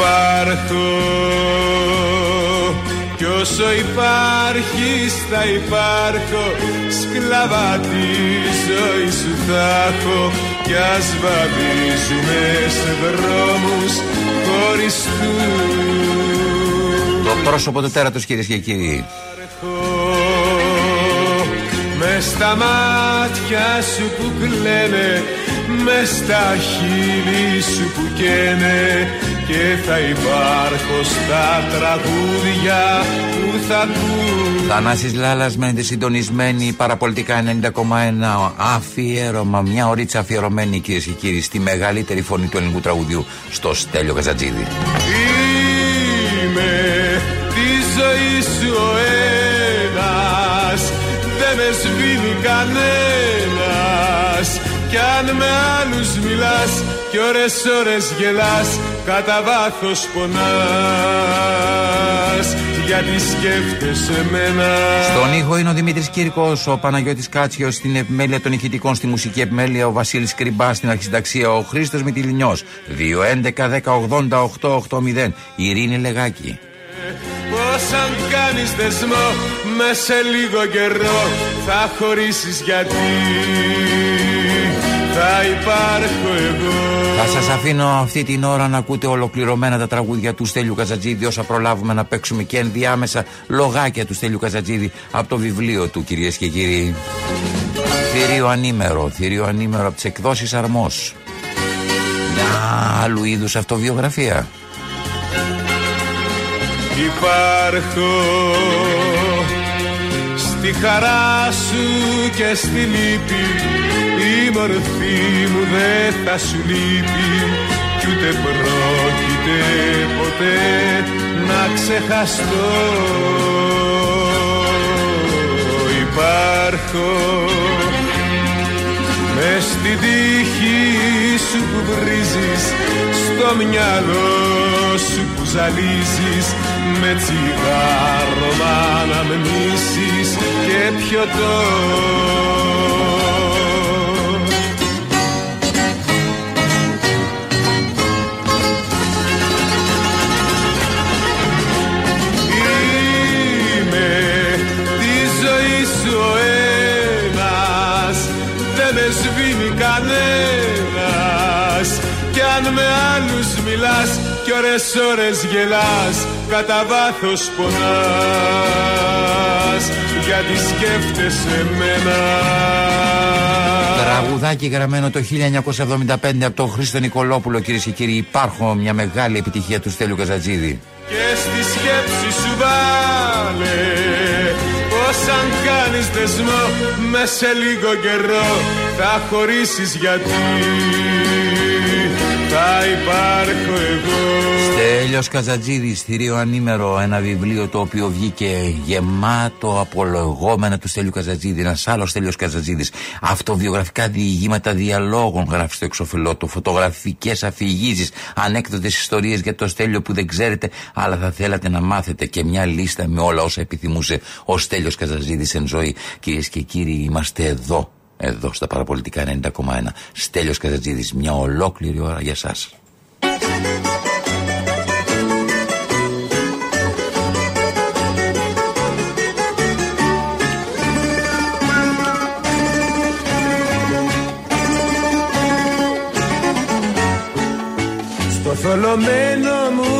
Υπάρχω. Κι όσο υπάρχεις θα υπάρχω. Σκλαβά τη ζωή σου θα έχω. Κι ας βαδίζουμε σε δρόμους χωριστούς Το πρόσωπο του τέρατος κυρίες και κύριοι. Μες στα μάτια σου που κλαίνε μες στα χείλη σου που καίνε και θα υπάρχω στα τραγούδια που θα ακούν Θανάσης Λάλας μένετε συντονισμένοι παραπολιτικά 90,1 αφιέρωμα, μια ωρίτσα αφιερωμένη κυρίες και κύριοι στη μεγαλύτερη φωνή του ελληνικού τραγουδιού στο Στέλιο Καζατζίδη. Είμαι τη ζωή σου ο ένας δεν με σβήνει κανένας κι αν με άλλους μιλάς κι ώρες ώρες γελάς κατά βάθος πονάς. Γιατί σκέφτεσαι μένα Στον ήχο είναι ο Δημήτρης Κύρκος, ο Παναγιώτης Κάτσιος στην επιμέλεια των ηχητικών στη μουσική επιμέλεια, ο Βασίλης Κρυμπάς στην αρχισυνταξία, ο Χρήστος Μητυλινιός. 2-11-10-80-8-80 Ειρήνη Λεγάκη. Πως αν κάνεις δεσμό με σε λίγο καιρό θα χωρίσεις γιατί θα υπάρχω εγώ. Θα σας αφήνω αυτή την ώρα να ακούτε ολοκληρωμένα τα τραγούδια του Στέλιου Καζατζίδη όσα προλάβουμε να παίξουμε και ενδιάμεσα λογάκια του Στέλιου Καζατζίδη από το βιβλίο του κυρίες και κύριοι. Θηρίο ανήμερο, θηρίο ανήμερο από τις εκδόσεις Αρμός. Μια άλλου είδους αυτοβιογραφία. Υπάρχω στη χαρά σου και στη λύπη η μορφή μου δεν θα σου λείπει. Κι ούτε πρόκειται ποτέ να ξεχαστώ. Υπάρχω μες στη τύχη σου που βρίζεις στο μυαλό σου που ζαλίζεις με τσιγάρο να αναμνήσεις και πιωτό περνάς κι ώρες ώρες γελάς κατά βάθος πονάς γιατί σκέφτεσαι μένα Τραγουδάκι γραμμένο το 1975 από τον Χρήστο Νικολόπουλο κυρίες και κύριοι. Υπάρχω μια μεγάλη επιτυχία του Στέλιου Καζατζίδη. Και στη σκέψη σου βάλε Πως αν κάνεις δεσμό με σε λίγο καιρό θα χωρίσεις γιατί θα υπάρχω εγώ. Στέλιος Καζατζίδης, θηρίο ανήμερο, ένα βιβλίο το οποίο βγήκε γεμάτο από λογόμενα του Στέλιου Καζατζίδη, ένας άλλος Στέλιος Καζατζίδης, αυτοβιογραφικά διηγήματα διαλόγων γράφει στο εξοφυλότο, φωτογραφικές αφηγήσεις, ανέκδοτες ιστορίες για το Στέλιο που δεν ξέρετε, αλλά θα θέλατε να μάθετε. Και μια λίστα με όλα όσα επιθυμούσε ο Στέλιος Καζατζίδης εν ζωή. Κυρίες και κύριοι, είμαστε εδώ εδώ στα παραπολιτικά 90,1. Στέλιος Καζατζίδης, μια ολόκληρη ώρα για σας. Στο θολωμένο μου μυαλό ο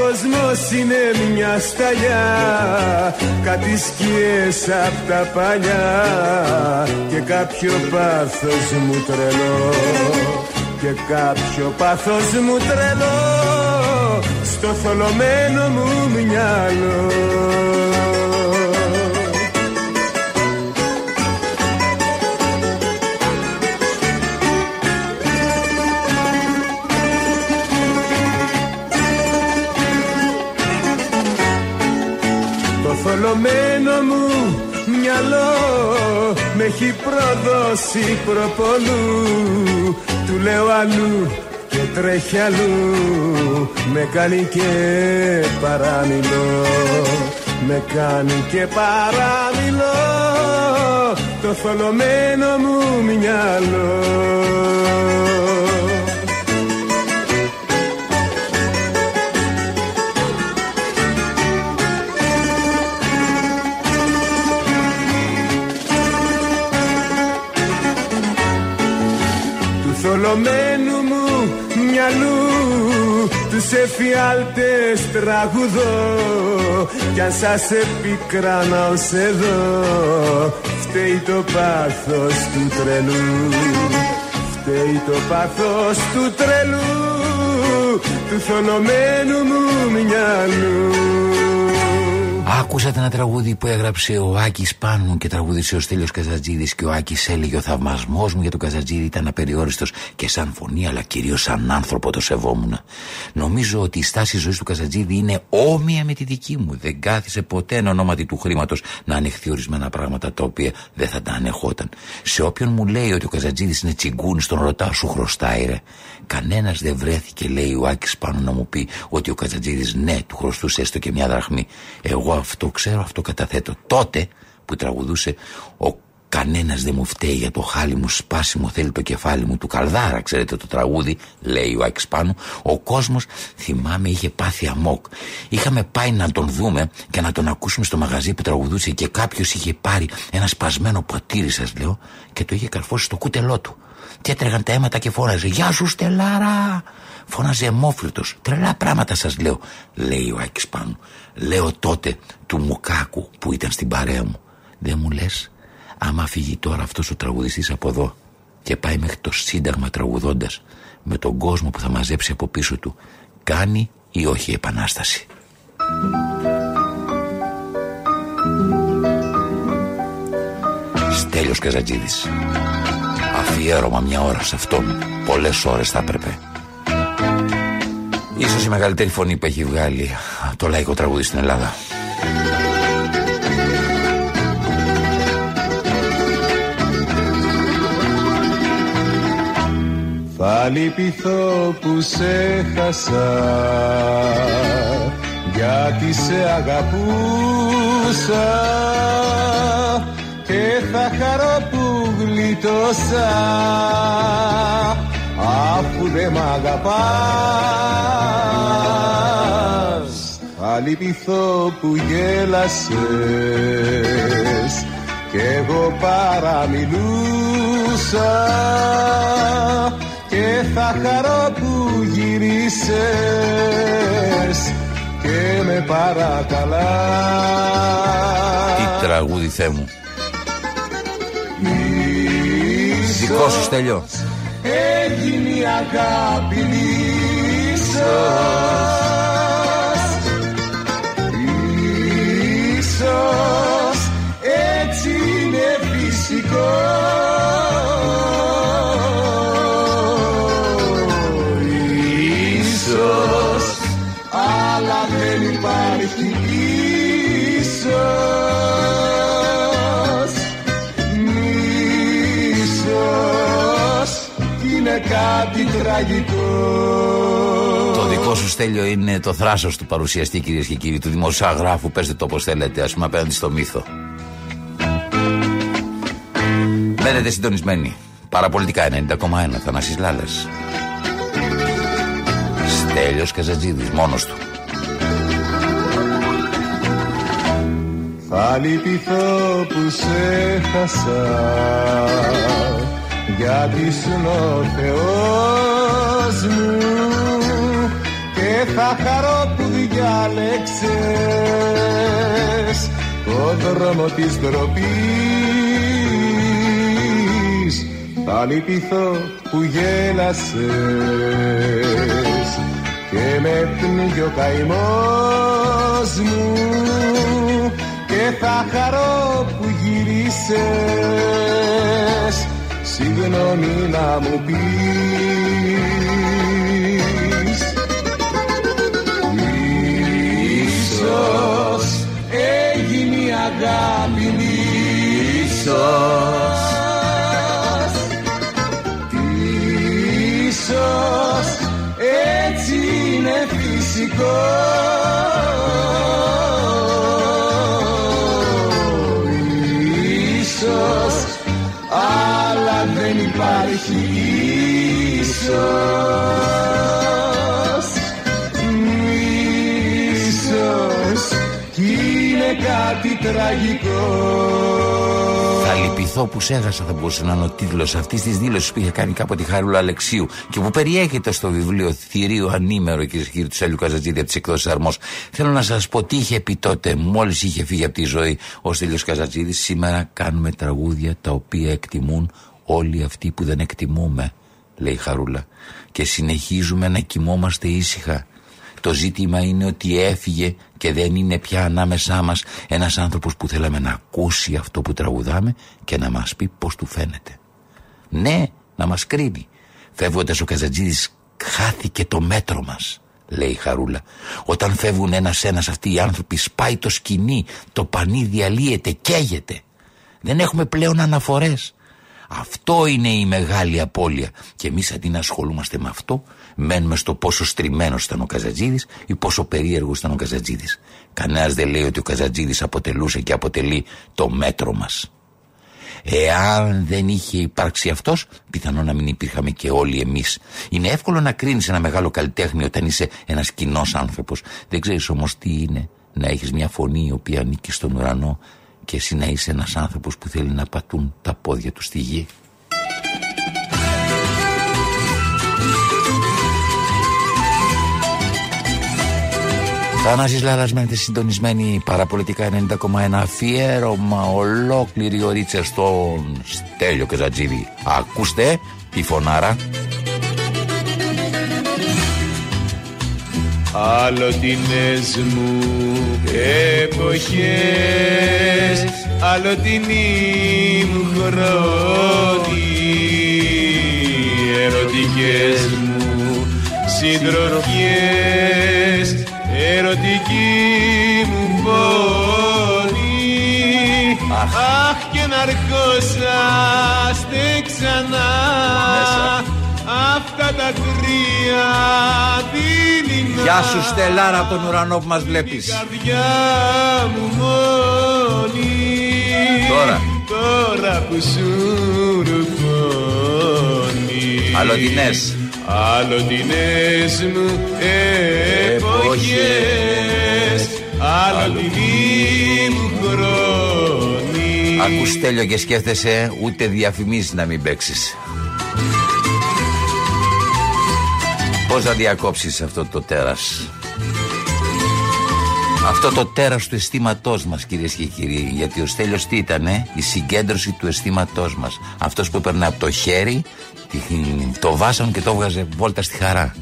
κόσμος είναι μια σταλιά. Κάτι σκιές απ' τα παλιά. Και κάποιο πάθος μου τρελό. Και κάποιο πάθος μου τρελό. Στο θολωμένο μου μυαλό Το θολωμένο μου μυαλό με έχει προδώσει προπολού Του λέω αλλού και τρέχει αλλού Με κάνει και παραμιλώ Με κάνει και παραμιλώ Το θολωμένο μου μυαλό του θολωμένου μου μυαλού τους εφιάλτες τραγουδώ. Κι αν σας επικράνα ως εδώ φταίει το πάθος του τρελού. Φταίει το πάθος του τρελού του θολωμένου μου μυαλού Άκουσατε ένα τραγούδι που έγραψε ο Άκης Πάνου και τραγούδισε ο Στέλιος Καζατζίδης και ο Άκης έλεγε: Ο θαυμασμός μου για τον Καζατζίδη ήταν απεριόριστος και σαν φωνή, αλλά κυρίως σαν άνθρωπο το σεβόμουν. Νομίζω ότι η στάση ζωής του Καζατζίδη είναι όμοια με τη δική μου. Δεν κάθισε ποτέ εν ονόματι του χρήματος να ανεχθεί ορισμένα πράγματα τα οποία δεν θα τα ανεχόταν. Σε όποιον μου λέει ότι ο Καζατζίδης είναι τσιγκούνι, τον ρωτάω, σου χρωστάει ρε. Κανένας δεν βρέθηκε, λέει ο Άκης Πάνου, να μου πει ότι ο Καζατζίδη ναι, του χρωστούσε έστω και μια δραχμή. Εγώ αυτό ξέρω, αυτό καταθέτω. Τότε που τραγουδούσε ο Κανένας δεν μου φταίει για το χάλι μου, σπάσιμο θέλει το κεφάλι μου του Καλδάρα. Ξέρετε το τραγούδι, λέει ο Άκης Πάνου. Ο κόσμος, θυμάμαι, είχε πάθει αμόκ. Είχαμε πάει να τον δούμε και να τον ακούσουμε στο μαγαζί που τραγουδούσε και κάποιος είχε πάρει ένα σπασμένο ποτήρι, σας λέω, και το είχε καρφώσει στο κούτελό του. Και έτρεγαν τα αίματα και φώναζε Γεια σου Στελάρα! Φώναζε αιμόφλητο. Τρελά πράγματα σας λέω, λέει ο Άκης Πάνου. Λέω τότε του Μουκάκου που ήταν στην παρέα μου. Δεν μου λες, άμα φύγει τώρα αυτός ο τραγουδιστής από εδώ και πάει μέχρι το Σύνταγμα τραγουδώντας με τον κόσμο που θα μαζέψει από πίσω του, κάνει ή όχι επανάσταση. Στέλιος Καζατζίδης Αφιέρωμα μια ώρα σε αυτόν. Πολλές ώρες θα έπρεπε. Ίσως η μεγαλύτερη φωνή που έχει βγάλει Το λαϊκό τραγούδι στην Ελλάδα. Θα λυπηθώ που σε χάσα γιατί σε αγαπούσα και θα χαρώ που γλιτώσα. Αφού δεν μ' αγαπάς θα λυπηθώ που γέλασες. Κι εγώ παραμιλούσα και και θα χαρώ που γυρίσες. Και με παρακαλάς. Τι τραγούδι Θεέ μου Δικό σου Στέλιο έγινε η αγάπη ίσως κάτι τραγικό Το δικό σου στέλιο είναι το θράσος του παρουσιαστή κυρίες και κύριοι Του δημοσιογράφου. Πέστε το όπως θέλετε Ας πούμε απέναντι στο μύθο. Μένετε συντονισμένοι. Παραπολιτικά 90,1 Θανάσης Λάλας. Στέλιος Καζατζίδης μόνος του. Θα λυπηθώ που σε χάσα γιατί ήσουν ο Θεός μου και θα χαρώ που διάλεξες το δρόμο της ντροπής. Θα λυπηθώ που γέλασες και με πνίγει ο καημός μου και θα χαρώ που γυρίσες συγγνώμη να μου πεις. Ίσως έγινε η αγάπη ίσως Ίσως έτσι είναι φυσικός ίσως Ίσως κι είναι κάτι τραγικό Θα λυπηθώ που σέγασα θα μπορούσε να είναι ο τίτλος αυτής της δήλωσης που είχε κάνει κάποτε η Χαρούλα Αλεξίου και που περιέχεται στο βιβλίο Θηρίο Ανήμερο κυρίε και κύριοι του Σέλιου Καζατζίδη από τις εκδόσεις Αρμός. Θέλω να σας πω τι είχε πει τότε, μόλις είχε φύγει από τη ζωή ο Στέλιο Καζατζίδη. Σήμερα κάνουμε τραγούδια τα οποία εκτιμούν όλοι αυτοί που δεν εκτιμούμε, λέει η Χαρούλα. Και συνεχίζουμε να κοιμόμαστε ήσυχα. Το ζήτημα είναι ότι έφυγε και δεν είναι πια ανάμεσά μας ένας άνθρωπος που θέλαμε να ακούσει αυτό που τραγουδάμε και να μας πει πώς του φαίνεται. Ναι, να μας κρίνει. Φεύγοντας ο Καζατζίδης χάθηκε το μέτρο μας, λέει η Χαρούλα. Όταν φεύγουν ένας-ένας αυτοί οι άνθρωποι σπάει το σκηνή, το πανί διαλύεται, καίγεται. Δεν έχουμε πλέον αναφορές. Αυτό είναι η μεγάλη απώλεια. Και εμείς αντί να ασχολούμαστε με αυτό, μένουμε στο πόσο στριμμένος ήταν ο Καζατζίδης ή πόσο περίεργος ήταν ο Καζατζίδης. Κανένας δεν λέει ότι ο Καζατζίδης αποτελούσε και αποτελεί το μέτρο μας. Εάν δεν είχε υπάρξει αυτός, πιθανόν να μην υπήρχαμε και όλοι εμείς. Είναι εύκολο να κρίνεις ένα μεγάλο καλλιτέχνη όταν είσαι ένας κοινός άνθρωπος. Δεν ξέρεις όμως τι είναι να έχεις μια φωνή η οποία ανήκει στον ουρανό και εσύ να είσαι ένας άνθρωπος που θέλει να πατούν τα πόδια του στη γη. Θανάσης Λάρας μένετε συντονισμένοι παραπολιτικά 90,1 αφιέρωμα ολόκληρη ωρίτσα στον Στέλιο Κεζατζίδη. Ακούστε τη φωνάρα. Αλλοτινές μου εποχές Αλλοτινοί μου χρόνοι Ερωτικές μου συντροφιές Ερωτική μου πόλη Αχ. Και να αρχόσαστε ξανά. Αυτά τα κρύα δειλινά Γεια σου Στελάρα από τον ουρανό που μας βλέπεις. Καρδιά μου μόνη. Τώρα. Τώρα που σου ρουφώνει. Αλλοτινές Αλλοτινές μου εποχές. Αλλοτινή μου χρόνη. Ακούς Στέλιο και σκέφτεσαι ούτε διαφημίσεις να μην παίξεις Πώς θα διακόψεις αυτό το τέρας; Αυτό το τέρας του αισθήματός μας κυρίες και κύριοι Γιατί ο Στέλιος τι ήτανε; Η συγκέντρωση του αισθήματός μας Αυτός που έπαιρνε από το χέρι Το βάσαν και το έβγαζε βόλτα στη χαρά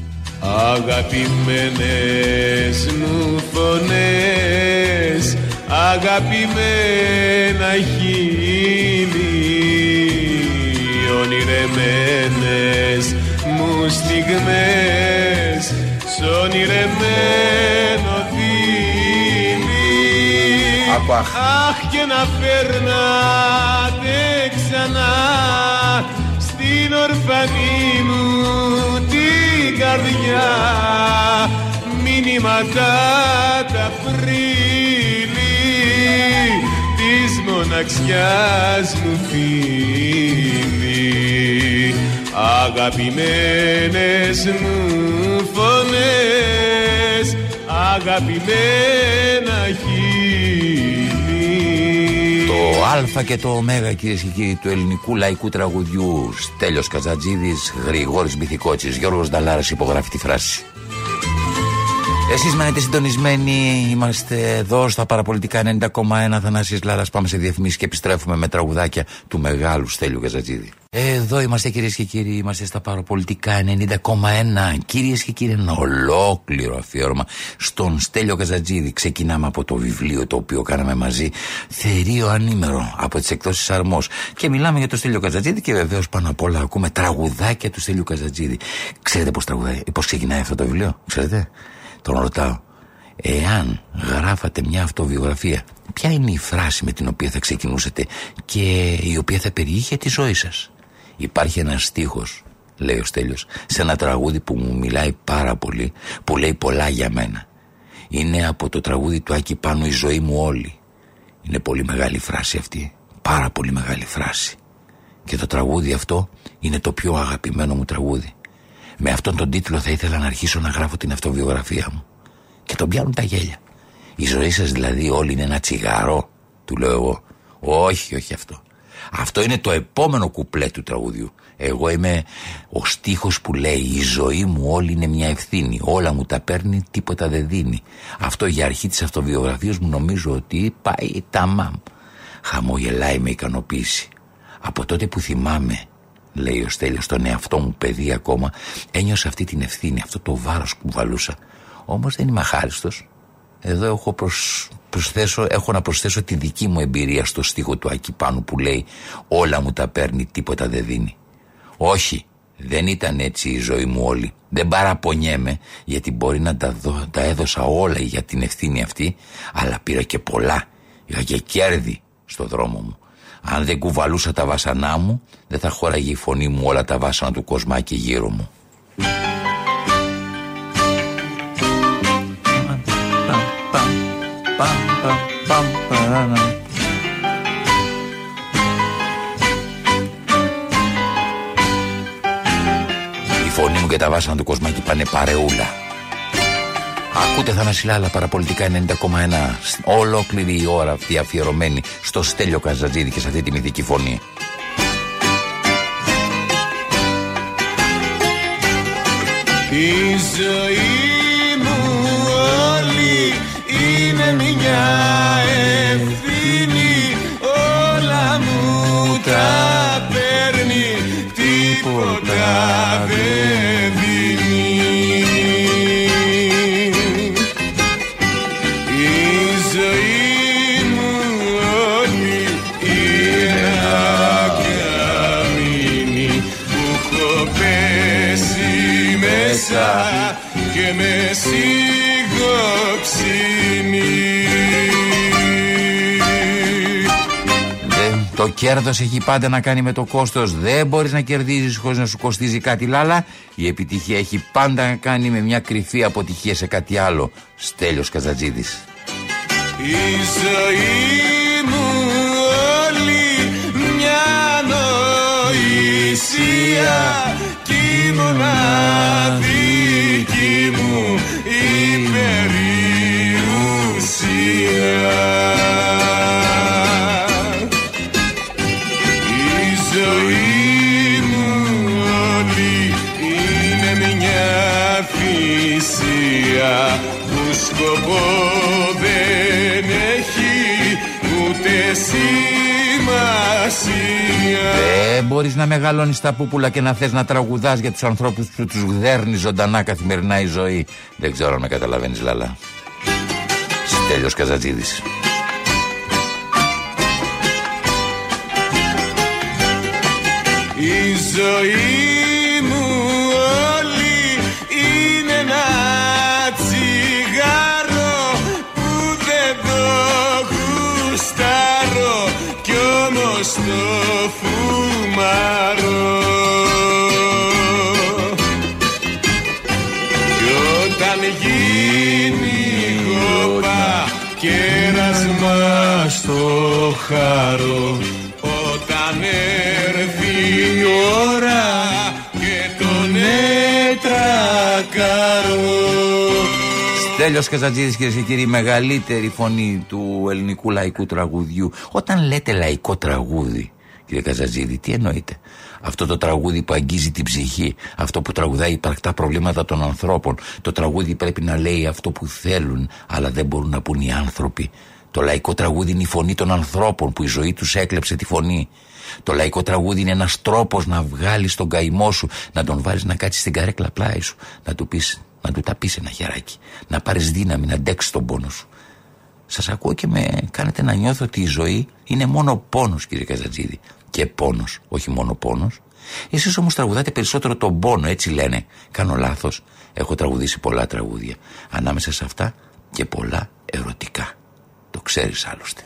Αγαπημένες μου φωνές Αγαπημένα χείλη Ονειρεμένες μου στιγμές Σ' ονειρεμένο Αχ. Αχ και να φέρνατε ξανά στην ορφανή μου την καρδιά. Μηνύματα τα πρίλη της μοναξιάς μου φίλη αγαπημένες μου φωνές αγαπημένα χείλη. Το Α και το Ω κυρίες και κύριοι του ελληνικού λαϊκού τραγουδιού. Στέλιος Καζατζίδης, Γρηγόρης Μυθικότσης, Γιώργος Νταλάρας υπογράφει τη φράση εσείς μένετε συντονισμένοι, είμαστε εδώ στα παραπολιτικά 90,1 Θανάσης Λάρας, πάμε σε διαφημίσεις και επιστρέφουμε με τραγουδάκια του μεγάλου Στέλιου Καζατζίδη. Εδώ είμαστε κυρίες και κύριοι, είμαστε στα παραπολιτικά 90,1 Κυρίες και κύριοι, ένα ολόκληρο αφιέρωμα στον Στέλιο Καζατζίδη. Ξεκινάμε από το βιβλίο το οποίο κάναμε μαζί, Θερίο Ανήμερο, από τις εκδόσεις Αρμός. Και μιλάμε για το Στέλιο Καζατζίδη και βεβαίως πάνω απ' όλα ακούμε τραγουδάκια του Στέλιου Καζατζίδη. Ξέρετε πώς τραγουδάει, πώς ξεκινάει αυτό το βιβλίο, ξέρετε; Τον ρωτάω, εάν γράφατε μια αυτοβιογραφία, ποια είναι η φράση με την οποία θα ξεκινούσατε και η οποία θα περιείχε τη ζωή σας; Υπάρχει ένας στίχος, λέει ο Στέλιος, σε ένα τραγούδι που μου μιλάει πάρα πολύ, που λέει πολλά για μένα. Είναι από το τραγούδι του Άκη Πάνου η ζωή μου όλη. Είναι πολύ μεγάλη φράση αυτή, πάρα πολύ μεγάλη φράση. Και το τραγούδι αυτό είναι το πιο αγαπημένο μου τραγούδι. Με αυτόν τον τίτλο θα ήθελα να αρχίσω να γράφω την αυτοβιογραφία μου. Και τον πιάνουν τα γέλια. Η ζωή σας δηλαδή όλη είναι ένα τσιγάρο, του λέω εγώ. Όχι, όχι αυτό. Αυτό είναι το επόμενο κουπλέ του τραγουδιού. Εγώ είμαι ο στίχος που λέει «Η ζωή μου όλη είναι μια ευθύνη, όλα μου τα παίρνει, τίποτα δεν δίνει». Αυτό για αρχή της αυτοβιογραφίας μου νομίζω ότι πάει τα μαμ. Χαμογελάει με ικανοποίηση. Από τότε που θυμάμαι λέει ο Στέλιος, στον εαυτό μου παιδί ακόμα, ένιωσα αυτή την ευθύνη, αυτό το βάρος που βαλούσα. Όμως δεν είμαι αχάριστος. Εδώ έχω, προσθέσω, έχω να προσθέσω τη δική μου εμπειρία στο στίχο του Άκη Πάνου που λέει «Όλα μου τα παίρνει, τίποτα δεν δίνει». Όχι, δεν ήταν έτσι η ζωή μου όλη. Δεν παραπονιέμαι γιατί μπορεί να τα, δω, τα έδωσα όλα για την ευθύνη αυτή, αλλά πήρα και πολλά. Είχα και κέρδη στο δρόμο μου. Αν δεν κουβαλούσα τα βάσανά μου, δεν θα χώραγε η φωνή μου όλα τα βάσανα του κοσμάκι γύρω μου. Η φωνή μου και τα βάσανα του κοσμάκι πάνε παρεούλα. Ακούτε Θανασιλάλα παραπολιτικά 90,1 Ολόκληρη η ώρα αυτή αφιερωμένη στο Στέλιο Καζατζίδη και σε αυτή τη μυθική φωνή. Η ζωή μου όλη είναι μια ευθύνη. Όλα μου τα παίρνει τίποτα δεν Το κέρδος έχει πάντα να κάνει με το κόστος. Δεν μπορείς να κερδίζεις χωρίς να σου κοστίζει κάτι λάλα. Η επιτυχία έχει πάντα να κάνει με μια κρυφή αποτυχία σε κάτι άλλο. Στέλιος Καζατζίδης. Η ζωή μου όλη μια νοησία κι μοναδική μου η περιουσία σκοπό δεν έχει ούτε σημασία Δεν μπορείς να μεγαλώνεις τα πούπουλα και να θες να τραγουδάς για τους ανθρώπους που τους γδέρνει ζωντανά καθημερινά η ζωή. Δεν ξέρω αν με καταλαβαίνεις, Λαλά. Στέλιος Καζατζίδης. Η ζωή το φουμάρω Κι όταν γίνει κόπα κέρασμα στο χάρο Στέλιος Καζατζίδης κυρίες και κύριοι, η μεγαλύτερη φωνή του ελληνικού λαϊκού τραγουδιού. Όταν λέτε λαϊκό τραγούδι, κύριε Καζατζίδη, τι εννοείτε; Αυτό το τραγούδι που αγγίζει την ψυχή, αυτό που τραγουδάει υπαρκτά προβλήματα των ανθρώπων. Το τραγούδι πρέπει να λέει αυτό που θέλουν, αλλά δεν μπορούν να πούν οι άνθρωποι. Το λαϊκό τραγούδι είναι η φωνή των ανθρώπων που η ζωή τους έκλεψε τη φωνή. Το λαϊκό τραγούδι είναι ένας τρόπος να βγάλεις τον καημό σου, να τον βάλεις να κάτσεις στην καρέκλα πλάι σου, να του πεις, να του τα πεις ένα χεράκι, να πάρεις δύναμη, να αντέξεις τον πόνο σου. Σας ακούω και με κάνετε να νιώθω ότι η ζωή είναι μόνο πόνος κύριε Καζατζίδη. Και πόνος, όχι μόνο πόνος. Εσείς όμως τραγουδάτε περισσότερο τον πόνο, έτσι λένε. Κάνω λάθος. Έχω τραγουδήσει πολλά τραγούδια. Ανάμεσα σε αυτά και πολλά ερωτικά. Το ξέρεις άλλωστε.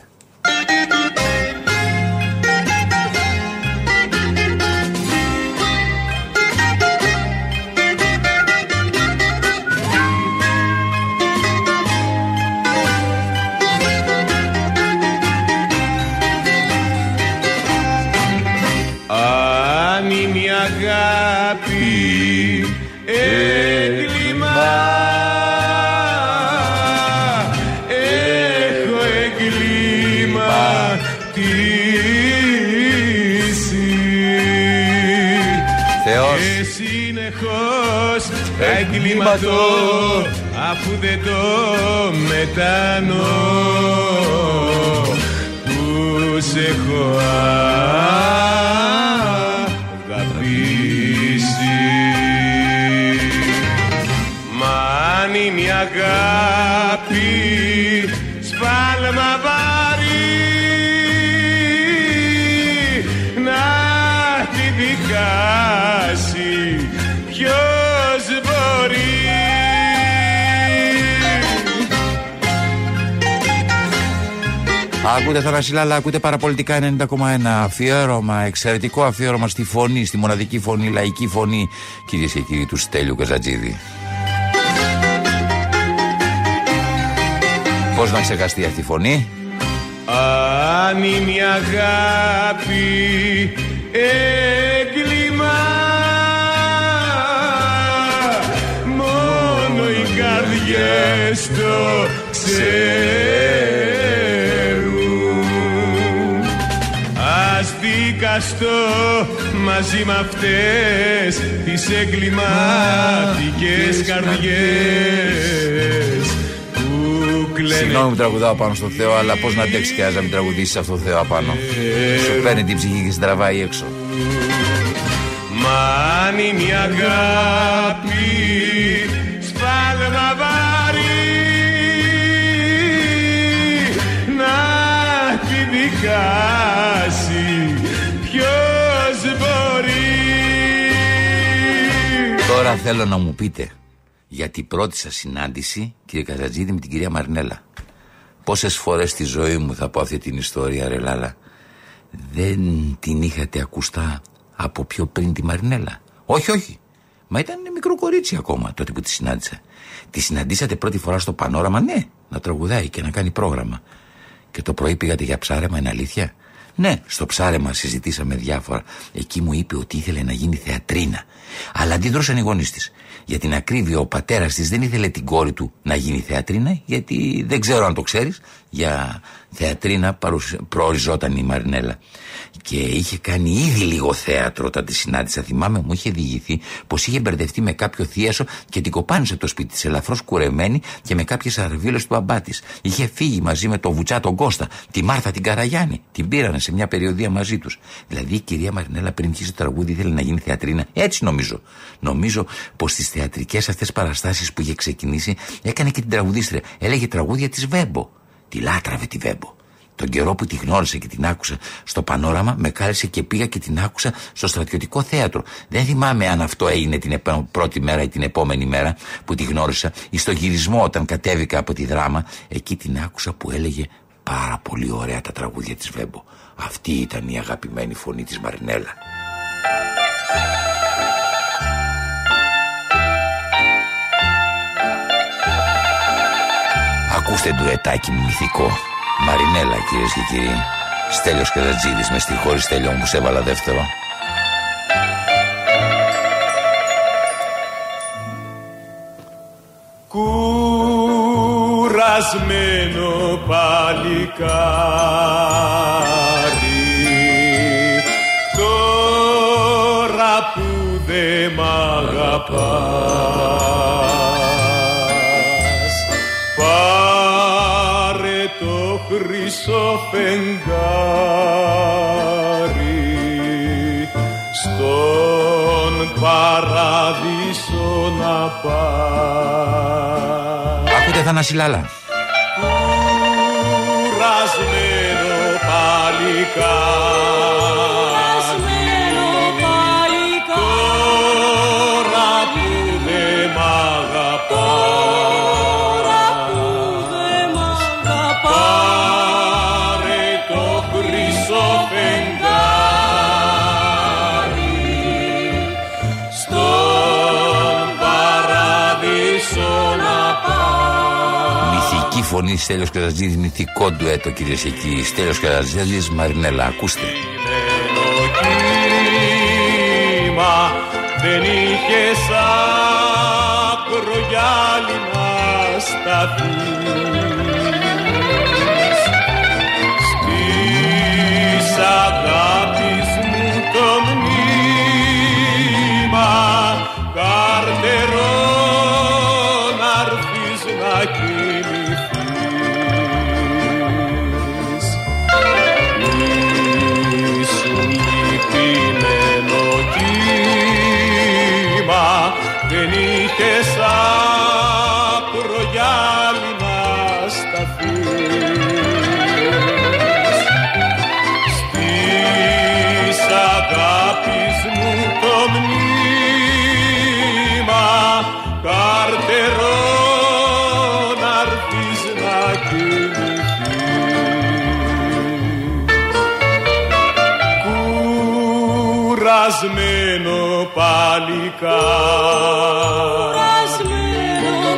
Εγκληματώ αφού δεν το μετανώ που σε έχω αγαπήσει. Μα αν είναι η αγάπη Ακούτε Θανασιλάλα, ακούτε παραπολιτικά 90,1 αφιέρωμα, εξαιρετικό αφιέρωμα στη φωνή, στη μοναδική φωνή, λαϊκή φωνή, κυρίες και κύριοι του Στέλιου Καζατζίδη. Πώς να ξεχαστεί αυτή η φωνή, Αν είναι η αγάπη έγκλημα. Μόνο οι καρδιές το ξέρουν δικαστώ μαζί με αυτές τις εγκληματικές καρδιές που κλαίνε Συγγνώμη που τραγουδάω πάνω στο Θεό, αλλά πώς να αντέξεις και να μην τραγουδήσεις αυτό το Θεό απάνω. Σου παίρνει την ψυχή και στην τραβάει έξω. Μα αν είναι η αγάπη σφάλμα βαρύ να τη δικάσει Τώρα θέλω να μου πείτε για την πρώτη σας συνάντηση, κύριε Καζατζίδη, με την κυρία Μαρνέλα. Πόσες φορές στη ζωή μου θα πω αυτή την ιστορία, ρε Λάλα. Δεν την είχατε ακουστά από πιο πριν τη Μαρνέλα. Όχι, όχι. Μα ήταν μικρό κορίτσι ακόμα τότε που τη συνάντησα. Τη συναντήσατε πρώτη φορά στο πανόραμα, ναι, να τραγουδάει και να κάνει πρόγραμμα. Και το πρωί πήγατε για ψάρεμα, είναι αλήθεια; Ναι, στο ψάρεμα συζητήσαμε διάφορα. Εκεί μου είπε ότι ήθελε να γίνει θεατρίνα. Αλλά αντίδρωσαν οι γονείς της. Για την ακρίβεια, ο πατέρας της δεν ήθελε την κόρη του να γίνει θεατρίνα, γιατί δεν ξέρω αν το ξέρεις, για θεατρίνα παρουσ... προοριζόταν η Μαρινέλα. Και είχε κάνει ήδη λίγο θέατρο όταν τη συνάντησα. Θυμάμαι, μου είχε διηγηθεί πως είχε μπερδευτεί με κάποιο θίασο και την κοπάνισε το σπίτι της, ελαφρώς κουρεμένη και με κάποιες αρβίλες του μπαμπά της. Είχε φύγει μαζί με το Βουτσά τον Κώστα, τη Μάρθα την Καραγιάννη. Την πήρανε σε μια περιοδία μαζί τους. Δηλαδή η κυρία Μαρινέλα πριν αρχίσει το τραγούδι ήθελε να γίνει θεατρίνα. Έτσι νομίζω. Νομίζω πως στις θεατρικές αυτές παραστάσεις που είχε ξεκινήσει έκανε και την τραγουδίστρια. Έλεγε τραγούδια της Βέμπο. Τη λάτραβε τη Βέμπο. Τον καιρό που τη γνώρισα και την άκουσα στο πανόραμα, με κάλεσε και πήγα και την άκουσα στο στρατιωτικό θέατρο. Δεν θυμάμαι αν αυτό έγινε την πρώτη μέρα ή την επόμενη μέρα που τη γνώρισα, ή στο γυρισμό όταν κατέβηκα από τη δράμα. Εκεί την άκουσα που έλεγε πάρα πολύ ωραία τα τραγούδια της Βέμπο. Αυτή ήταν η αγαπημένη φωνή της Μαρινέλα. Ακούστε ντουετάκι μυθικό. Μαρινέλα κυρίες και κύριοι. Στέλιος Καζατζίδης με στη χώρη Στέλιο μου σε έβαλα δεύτερο. Κουρασμένο παλικάρι τώρα που δε μ' αγαπάς χρυσό φεγγάρι στον παράδεισο να πάει. Ακούτε Θανασιλάλα. Κουρασμένο παλικάρι φωνή Στέλιος Καζατζίδης μυθικό ντουέτο κυρίες και κύριοι Στέλιος Καζατζίδης Μαρινέλα ακούστε. Δεν είχες άκρο γυάλι να σταθείς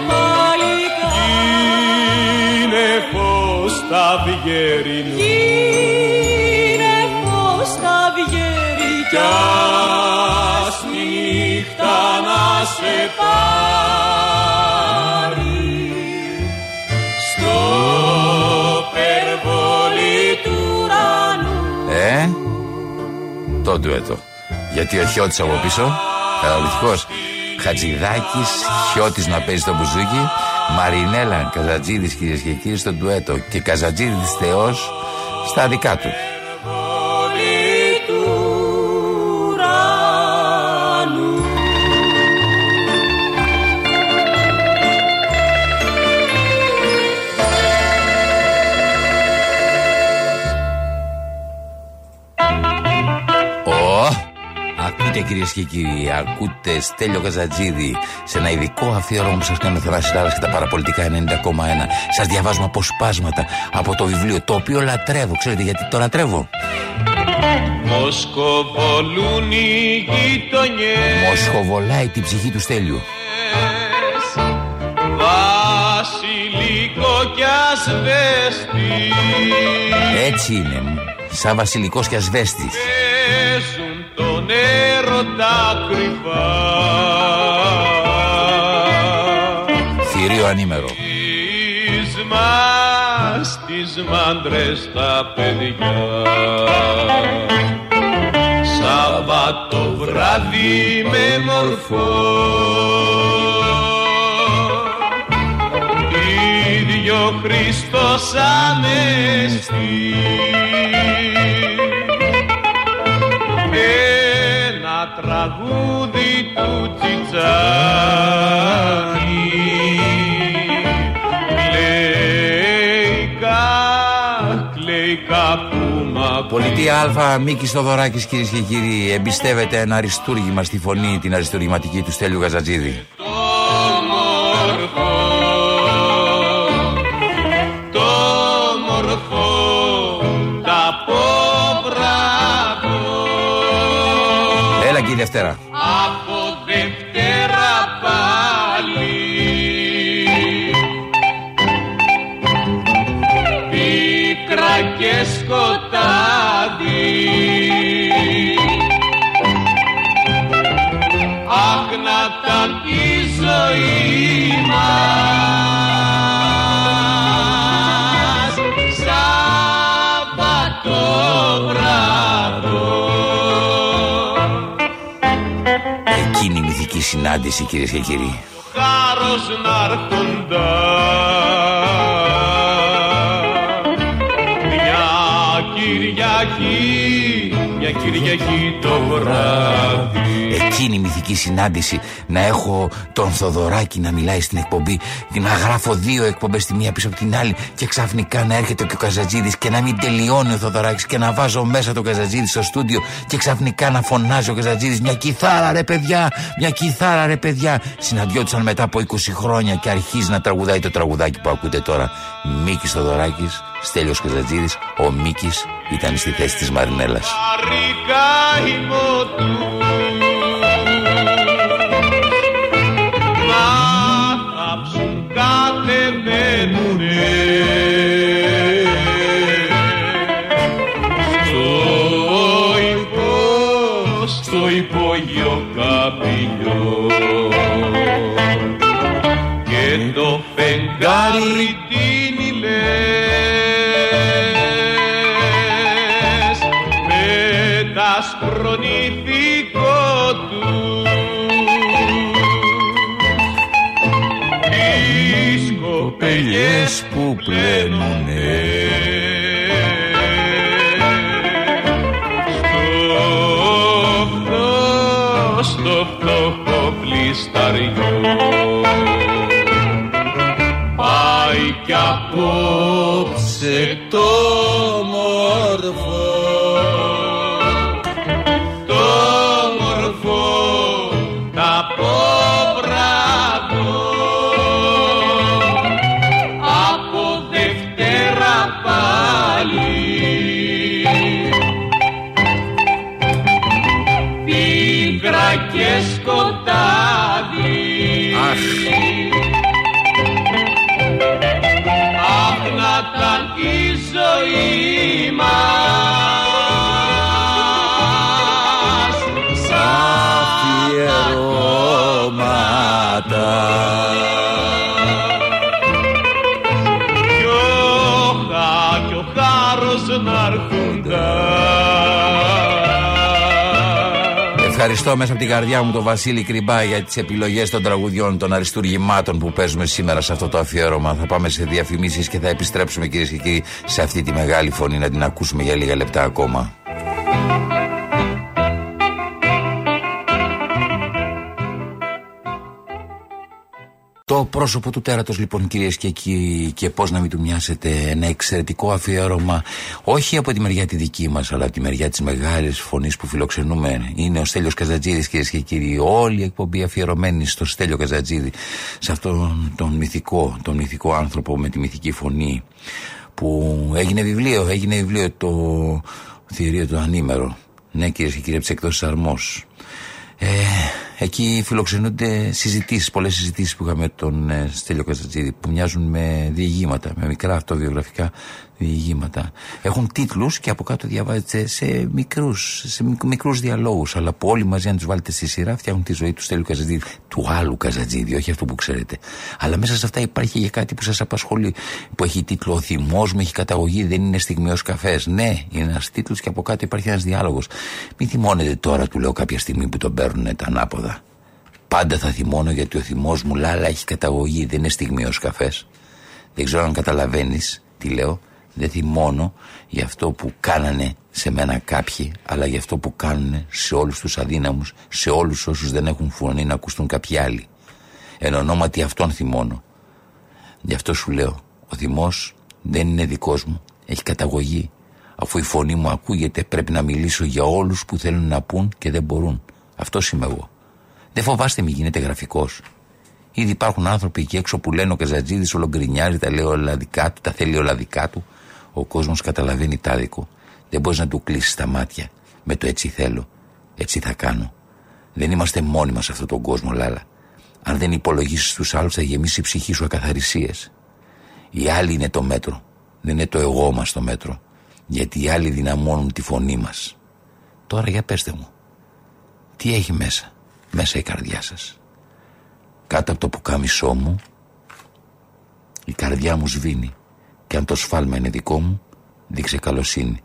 παλικάρι Είναι φως τα βγέρι μου Είναι φως τα βγέρι κι ας τη νύχτα να σε πάρει. Στο περβολί του ουρανού. Ε, το ντουέτο. Γιατί ο Χιώτης από πίσω, καταληκτικός. Χατζηδάκης, Χιώτης να παίζει το μπουζούκι, Μαρινέλα Καζατζίδης κυρίες και κύριοι στο ντουέτο και Καζατζίδης Θεός στα δικά του. Ακούτε κυρίες και κύριοι, ακούτε Στέλιο Καζατζίδη σε ένα ειδικό αφιέρωμα που σας κάνει ο Θεράσης και τα παραπολιτικά 90,1. Σας διαβάζουμε αποσπάσματα από το βιβλίο, το οποίο λατρεύω. Ξέρετε γιατί το λατρεύω; Μοσκοβολούν οι γειτονιές Μοσχοβολάει την ψυχή του Στέλιου. Βασιλικό κι ασβέστη Έτσι είναι, σαν βασιλικός και ασβέστης. Παίζουν τον έρωτα κρυφά. Θηρίο ανήμερο. Της Μαρινέλας στις μάντρες τα παιδιά. Σαββάτο βράδυ με μορφό. Ίδιο Χριστός Ανέστη του Τσιτσάνη Κλαίκα, κλαίκα που μ' Πολιτεία Α, Μίκης Θοδωράκης, κυρίες και κύριοι, εμπιστεύεται ένα αριστούργημα στη φωνή, την αριστουργηματική του Στέλιου Γαζατζίδη. μορφό το μορφό τα πόβραδο Έλα και η Δευτέρα. Συνάντηση, κυρίες και κύριοι. χάρος να Κυριακή, μια Κυριακή το βράδυ Εκείνη η μυθική συνάντηση να έχω τον Θοδωράκη να μιλάει στην εκπομπή και να γράφω δύο εκπομπές τη μία πίσω από την άλλη και ξαφνικά να έρχεται και ο Καζατζίδης και να μην τελειώνει ο Θοδωράκης και να βάζω μέσα τον Καζατζίδη στο στούντιο και ξαφνικά να φωνάζει ο Καζατζίδης μια κιθάρα ρε παιδιά, μια κιθάρα ρε παιδιά. Συναντιόντουσαν μετά από 20 χρόνια και αρχίζει να τραγουδάει το τραγουδάκι που ακούτε τώρα. Μίκης Θοδωράκης, Στέλιος Καζατζίδη, ο Μίκης ήταν στη θέση της Μαρινέλας. Αρικά ημωτού Να θάψουν κατεβαίνουνε Στο υπό, στο υπόγειο καπηλιό και το φεγγάρι κοπελιές που πλένουνε. Στο φτώ, στο φτώχο πλισταριό πάει κι απόψε το μορφό και σκοτάδι Αχ να ήταν η ζωή μας Ευχαριστώ μέσα από την καρδιά μου τον Βασίλη Κρυμπά για τις επιλογές των τραγουδιών των αριστούργημάτων που παίζουμε σήμερα σε αυτό το αφιέρωμα. Θα πάμε σε διαφημίσεις και θα επιστρέψουμε κυρίες και κύριοι σε αυτή τη μεγάλη φωνή να την ακούσουμε για λίγα λεπτά ακόμα. Το πρόσωπο του τέρατος λοιπόν κυρίες και κύριοι και πώς να μην του μοιάσετε ένα εξαιρετικό αφιέρωμα όχι από τη μεριά τη δική μας αλλά από τη μεριά της μεγάλης φωνής που φιλοξενούμε. Είναι ο Στέλιος Καζατζίδης κυρίες και κύριοι. Όλη η εκπομπή αφιερωμένη στο Στέλιο Καζατζίδη σε αυτόν τον μυθικό, τον μυθικό άνθρωπο με τη μυθική φωνή που έγινε βιβλίο, έγινε βιβλίο το θηρίο του ανήμερο. Ναι κυρίες και κύριοι από τις εκδόσεις Αρμός. Ε, Εκεί φιλοξενούνται συζητήσεις, πολλές συζητήσεις που είχαμε με τον ε, Στέλιο Καζατζίδη, που μοιάζουν με διηγήματα, με μικρά αυτοβιογραφικά διηγήματα. Έχουν τίτλους και από κάτω διαβάζετε σε μικρούς σε μικρούς διαλόγους. Αλλά που όλοι μαζί, αν τους βάλετε στη σειρά, φτιάχνουν τη ζωή τους Στέλιου Καζατζίδη, του άλλου Καζατζίδη, όχι αυτό που ξέρετε. Αλλά μέσα σε αυτά υπάρχει και κάτι που σας απασχολεί, που έχει τίτλο Ο θυμός μου έχει καταγωγή, δεν είναι στιγμιαίο καφές. Ναι, είναι ένας τίτλος και από κάτω υπάρχει ένας διάλογος. Μην θυμώνετε τώρα, του λέω κάποια στιγμή που τον παίρνουν τα ανάποδα. Πάντα θα θυμώνω γιατί ο θυμός μου λάλα έχει καταγωγή, δεν είναι στιγμιαίο καφές. Δεν ξέρω αν καταλαβαίνεις τι λέω. Δεν θυμώνω για αυτό που κάνανε σε μένα κάποιοι, αλλά για αυτό που κάνουν σε όλους τους αδύναμους, σε όλους όσους δεν έχουν φωνή να ακουστούν κάποιοι άλλοι. Εν ονόματι αυτόν θυμώνω. Γι' αυτό σου λέω, ο θυμός δεν είναι δικός μου, έχει καταγωγή. Αφού η φωνή μου ακούγεται πρέπει να μιλήσω για όλους που θέλουν να πούν και δεν μπορούν. Αυτό είμαι εγώ. Δεν φοβάστε μη γίνετε γραφικός. Ήδη υπάρχουν άνθρωποι εκεί έξω που λένε ο Καζατζίδης ολογκρινιάζει, τα λέει όλα δικά του, τα θέλει όλα δικά του ο κόσμος καταλαβαίνει τάδικο. Δεν μπορείς να του κλείσεις τα μάτια. Με το έτσι θέλω, έτσι θα κάνω. Δεν είμαστε μόνοι μας σε αυτόν τον κόσμο, Λάλα. Αν δεν υπολογίσεις τους άλλους θα γεμίσει η ψυχή σου ακαθαρισίες. Οι άλλοι είναι το μέτρο. Δεν είναι το εγώ μας το μέτρο. Γιατί οι άλλοι δυναμώνουν τη φωνή μας. Τώρα για πέστε μου. Τι έχει μέσα, μέσα η καρδιά σας; Κάτω από το πουκάμισό μου, η καρδιά μου σβήνει. Και αν το σφάλμα είναι δικό μου, δείξε καλοσύνη.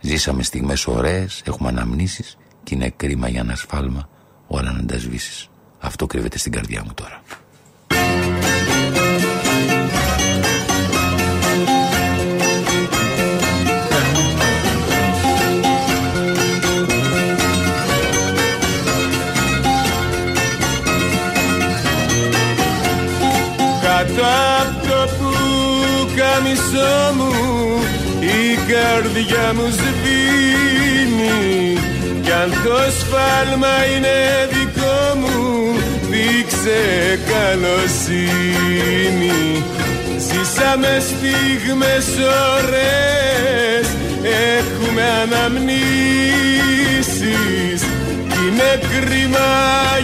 Ζήσαμε στιγμές ωραίες, έχουμε αναμνήσεις και είναι κρίμα για ένα σφάλμα όλα να τα σβήσεις. Αυτό κρύβεται στην καρδιά μου τώρα. Πουκάμισό μου η καρδιά μου σβήνει. Κι αν το σφάλμα είναι δικό μου δείξε καλοσύνη Ζήσαμε στιγμές ωραίες έχουμε αναμνήσεις είναι κρίμα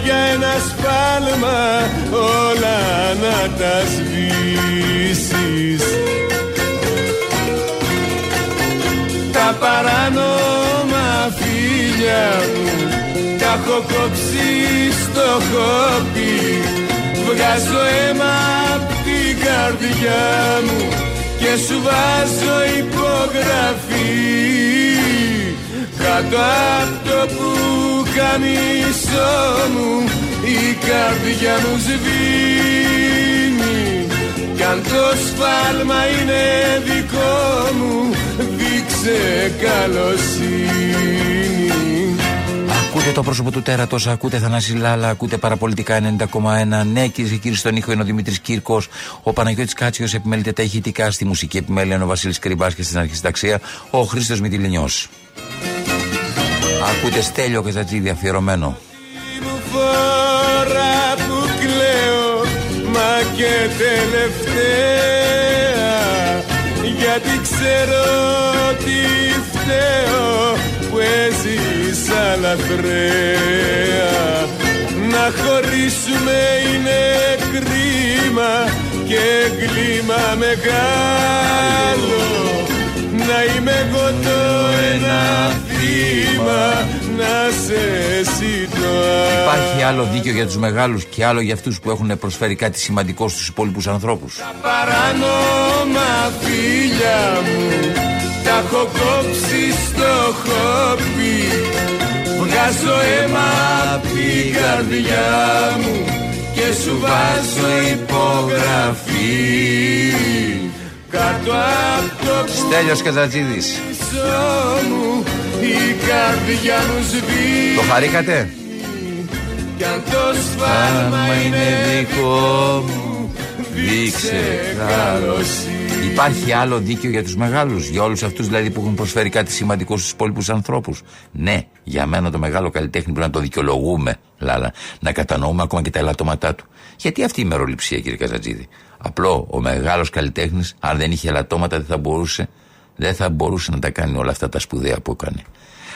για ένα σφάλμα όλα να τα σβήσεις. Τα παράνομα φίλια μου τα έχω κόψει στο χόπι. Βγάζω αίμα απ' την καρδιά μου και σου βάζω υπογραφή κάτω απ' το πουκαμισό μου η καρδιά μου σβήνει κι αν το σφάλμα είναι δικό μου δείξε καλοσύνη Ακούτε το πρόσωπο του τέρατος, ακούτε Θανάση Λάλα, ακούτε παραπολιτικά 90,1. Ναι, κυρίε και κύριοι, στον ήχο είναι ο Δημήτρης Κύρκος. Ο Παναγιώτης Κάτσιος επιμέλειται τα ηχητικά στη μουσική επιμέλεια, ο Βασίλης Κρυμπάς και στην αρχισταξία ο Χρήστος Μητυλινιός. Ακούτε στέλιο και ζατζίδι αφιερωμένο. φορά που κλαίω μα και τελευταία γιατί ξέρω τι φταίω που έζησα λαθρέα να χωρίσουμε είναι κρίμα και κλίμα μεγάλο. Να είμαι εγώ το ένα θύμα να σε εσύ το Υπάρχει άλλο δίκαιο για τους μεγάλους και άλλο για αυτούς που έχουν προσφέρει κάτι σημαντικό στους υπόλοιπους ανθρώπους. Τα παράνομα φίλια μου τα έχω κόψει στο χόπι Βγάζω αίμα απ' την καρδιά μου και σου βάζω υπογραφή κάτω απ' το Στέλιος Καζατζίδης. Πίσω μου η καρδιά μου σβήνει Το χαρήκατε; κι αν το σφάλμα είναι δικό μου δείξε καλοσύνη Υπάρχει άλλο δίκαιο για τους μεγάλους, για όλους αυτούς δηλαδή που έχουν προσφέρει κάτι σημαντικό στους υπόλοιπους ανθρώπους. Ναι, για μένα το μεγάλο καλλιτέχνη πρέπει να το δικαιολογούμε, Λάλα, να κατανοούμε ακόμα και τα ελαττώματά του. Γιατί αυτή η μεροληψία, κύριε Καζατζίδη. Απλό, ο μεγάλος καλλιτέχνης, αν δεν είχε ελαττώματα, δεν θα μπορούσε, δεν θα μπορούσε να τα κάνει όλα αυτά τα σπουδαία που έκανε.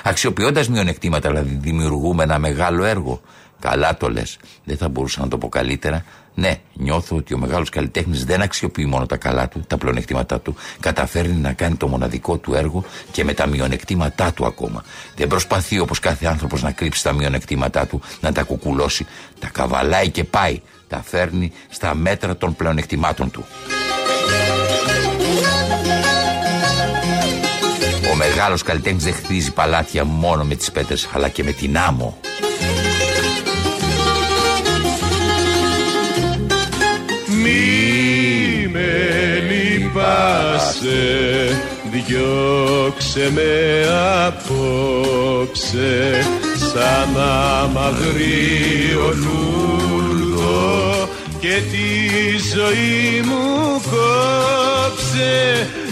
Αξιοποιώντας μειονεκτήματα, δηλαδή, δημιουργούμε ένα μεγάλο έργο. Καλά το λες. Δεν θα μπορούσα να το πω καλύτερα. Ναι, νιώθω ότι ο μεγάλος καλλιτέχνης δεν αξιοποιεί μόνο τα καλά του, τα πλεονεκτήματά του. Καταφέρνει να κάνει το μοναδικό του έργο και με τα μειονεκτήματά του ακόμα. Δεν προσπαθεί όπως κάθε άνθρωπος να κρύψει τα μειονεκτήματά του, να τα κουκουλώσει. Τα καβαλάει και πάει. Τα φέρνει στα μέτρα των πλεονεκτημάτων του. Ο μεγάλος καλλιτέχνης δεν χτίζει παλάτια μόνο με τις πέτρες αλλά και με την άμμο. Μη με λυπάσαι Διώξε με απόψε Σαν αμαγρίο λουλούδο Και τη ζωή μου κόψε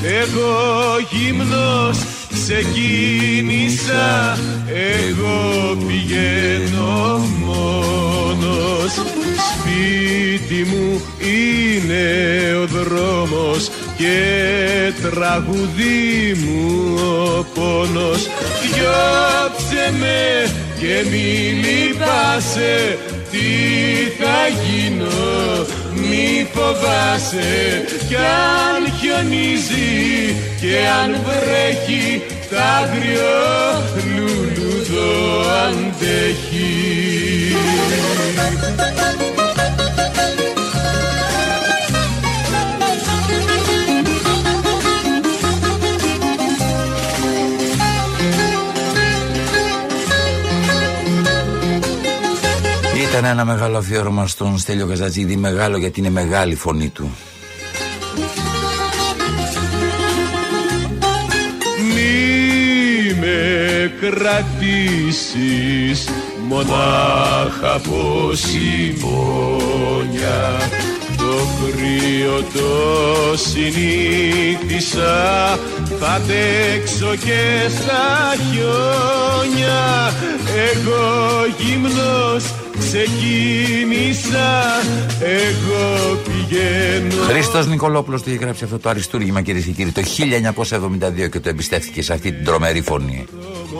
Εγώ γυμνός ξεκίνησα Εγώ πηγαίνω μόνος. Σπίτι μου είναι ο δρόμος και τραγουδί μου ο πόνος. Διώξε με και μη λυπάσαι τι θα γίνω μη φοβάσαι κι αν χιονίζει και αν βρέχει τ' άγριο λουλούδο αντέχει Ήταν ένα μεγάλο αφιέρωμα στον Στέλιο Καζατζίδη, μεγάλο γιατί είναι μεγάλη η φωνή του. Μη με κρατήσεις μονάχα από συμπόνια το κρύο το συνήθισα θα αντέξω και στα χιόνια εγώ γυμνός ξεκίνησα εγώ πηγαίνω. Χρήστος Νικολόπουλος του είχε γράψει αυτό το αριστούργημα κυρίες και κύριοι το 1972 και το εμπιστεύτηκε σε αυτή την τρομερή φωνή.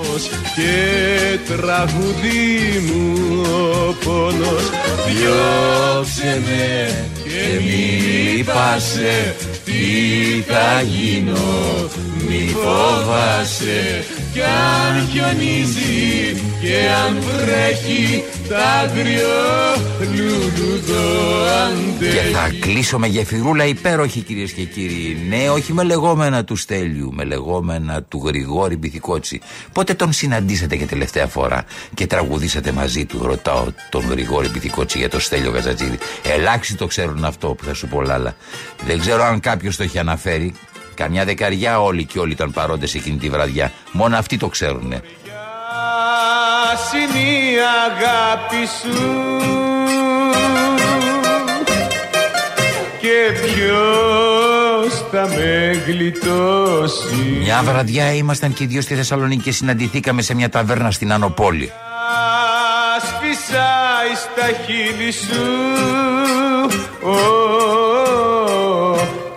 δρόμος και τραγουδί μου ο πόνος. Διώξε με και μη λυπάσαι τι θα γίνω μη φοβάσαι κι αν χιονίζει και αν βρέχει τ' άγριο λουλουδό Και αντέχει θα κλείσω με γεφυρούλα υπέροχη κυρίες και κύριοι. Ναι, όχι με λεγόμενα του Στέλιου, με λεγόμενα του Γρηγόρη Μπιθικότσι. Πότε τον συναντήσατε για τελευταία φορά και τραγουδήσατε μαζί του, ρωτάω τον Γρηγόρη Μπιθικότσι για το Στέλιο Γαζατζίδη. Ελάχιστοι το ξέρουν αυτό που θα σου πω, Λάλα. Δεν ξέρω αν κάποιος το έχει αναφέρει. Καμιά δεκαριά όλοι και όλοι ήταν παρόντες εκείνη τη βραδιά. Μόνο αυτοί το ξέρουνε. Ας είναι η αγάπη σου και ποιος θα με γλιτώσει Μια βραδιά ήμασταν και οι δύο στη Θεσσαλονίκη και συναντηθήκαμε σε μια ταβέρνα στην Ανοπόλη. Ας φυσάει στα χείλη σου ω,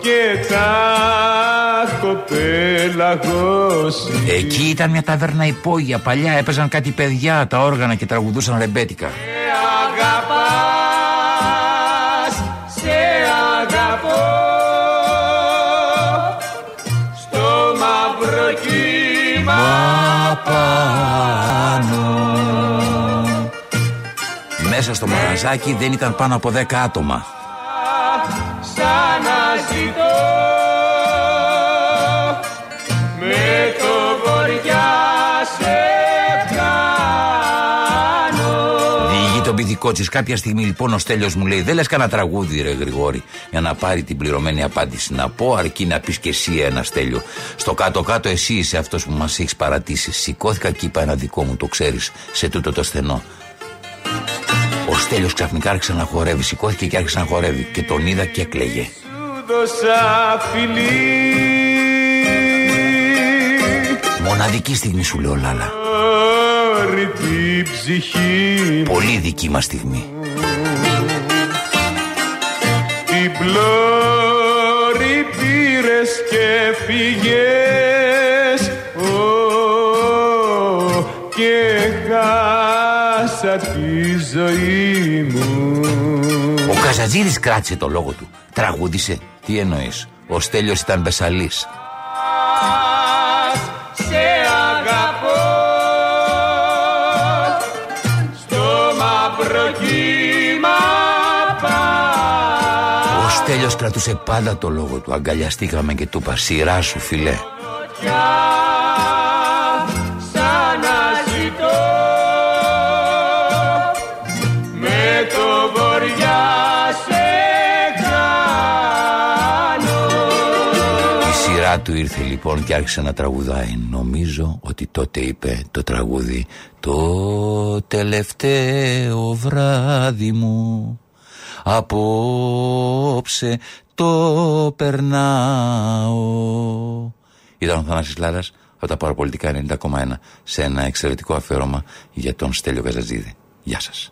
και τα έχω πελαγώσει Εκεί ήταν μια ταβέρνα υπόγεια, παλιά έπαιζαν κάτι παιδιά, τα όργανα και τραγουδούσαν ρεμπέτικα. αγαπάς, σε αγαπώ στο μαύρο κύμα πάνω. Μέσα στο μαγαζάκι δεν ήταν πάνω από 10 άτομα. σαν να ζητώ με το βοριά σε κάνω Διηγεί τον πηδικό τη. Κάποια στιγμή λοιπόν ο Στέλιος μου λέει: Δεν λες κανένα τραγούδι, ρε Γρηγόρη, για να πάρει την πληρωμένη απάντηση. Να πω, αρκεί να πεις και εσύ ένα Στέλιο. Στο κάτω-κάτω, εσύ είσαι αυτός που μας έχεις παρατήσει. Σηκώθηκα και είπα ένα δικό μου, το ξέρεις, σε τούτο το στενό. Ο Στέλιος ξαφνικά άρχισε να χορεύει. Σηκώθηκε και άρχισε να χορεύει. Και τον είδα και έκλαιγε. σου δώσα φιλί Μοναδική στιγμή σου λέω, Λάλα. Όρη την ψυχή μου Πολύ δική μας στιγμή. Την πλώρη πήρες και φύγες Ω, και χάσες πάσα τη ζωή μου Ο Καζατζίδης κράτησε το λόγο του. Τραγούδισε. Τι εννοείς; Ο Στέλιος ήταν μπεσαλής. σε αγαπώ στο μαύρο κύμα Ο Στέλιος κρατούσε πάντα το λόγο του. Αγκαλιαστήκαμε και του είπα σειρά σου φιλέ. Σειρά του ήρθε λοιπόν και άρχισε να τραγουδάει. Νομίζω ότι τότε είπε το τραγούδι Το τελευταίο βράδυ μου Απόψε το περνάω Ήταν ο Θανάσης Λάρας από τα παραπολιτικά 90,1 σε ένα εξαιρετικό αφιέρωμα για τον Στέλιο Καζατζίδη. Γεια σας.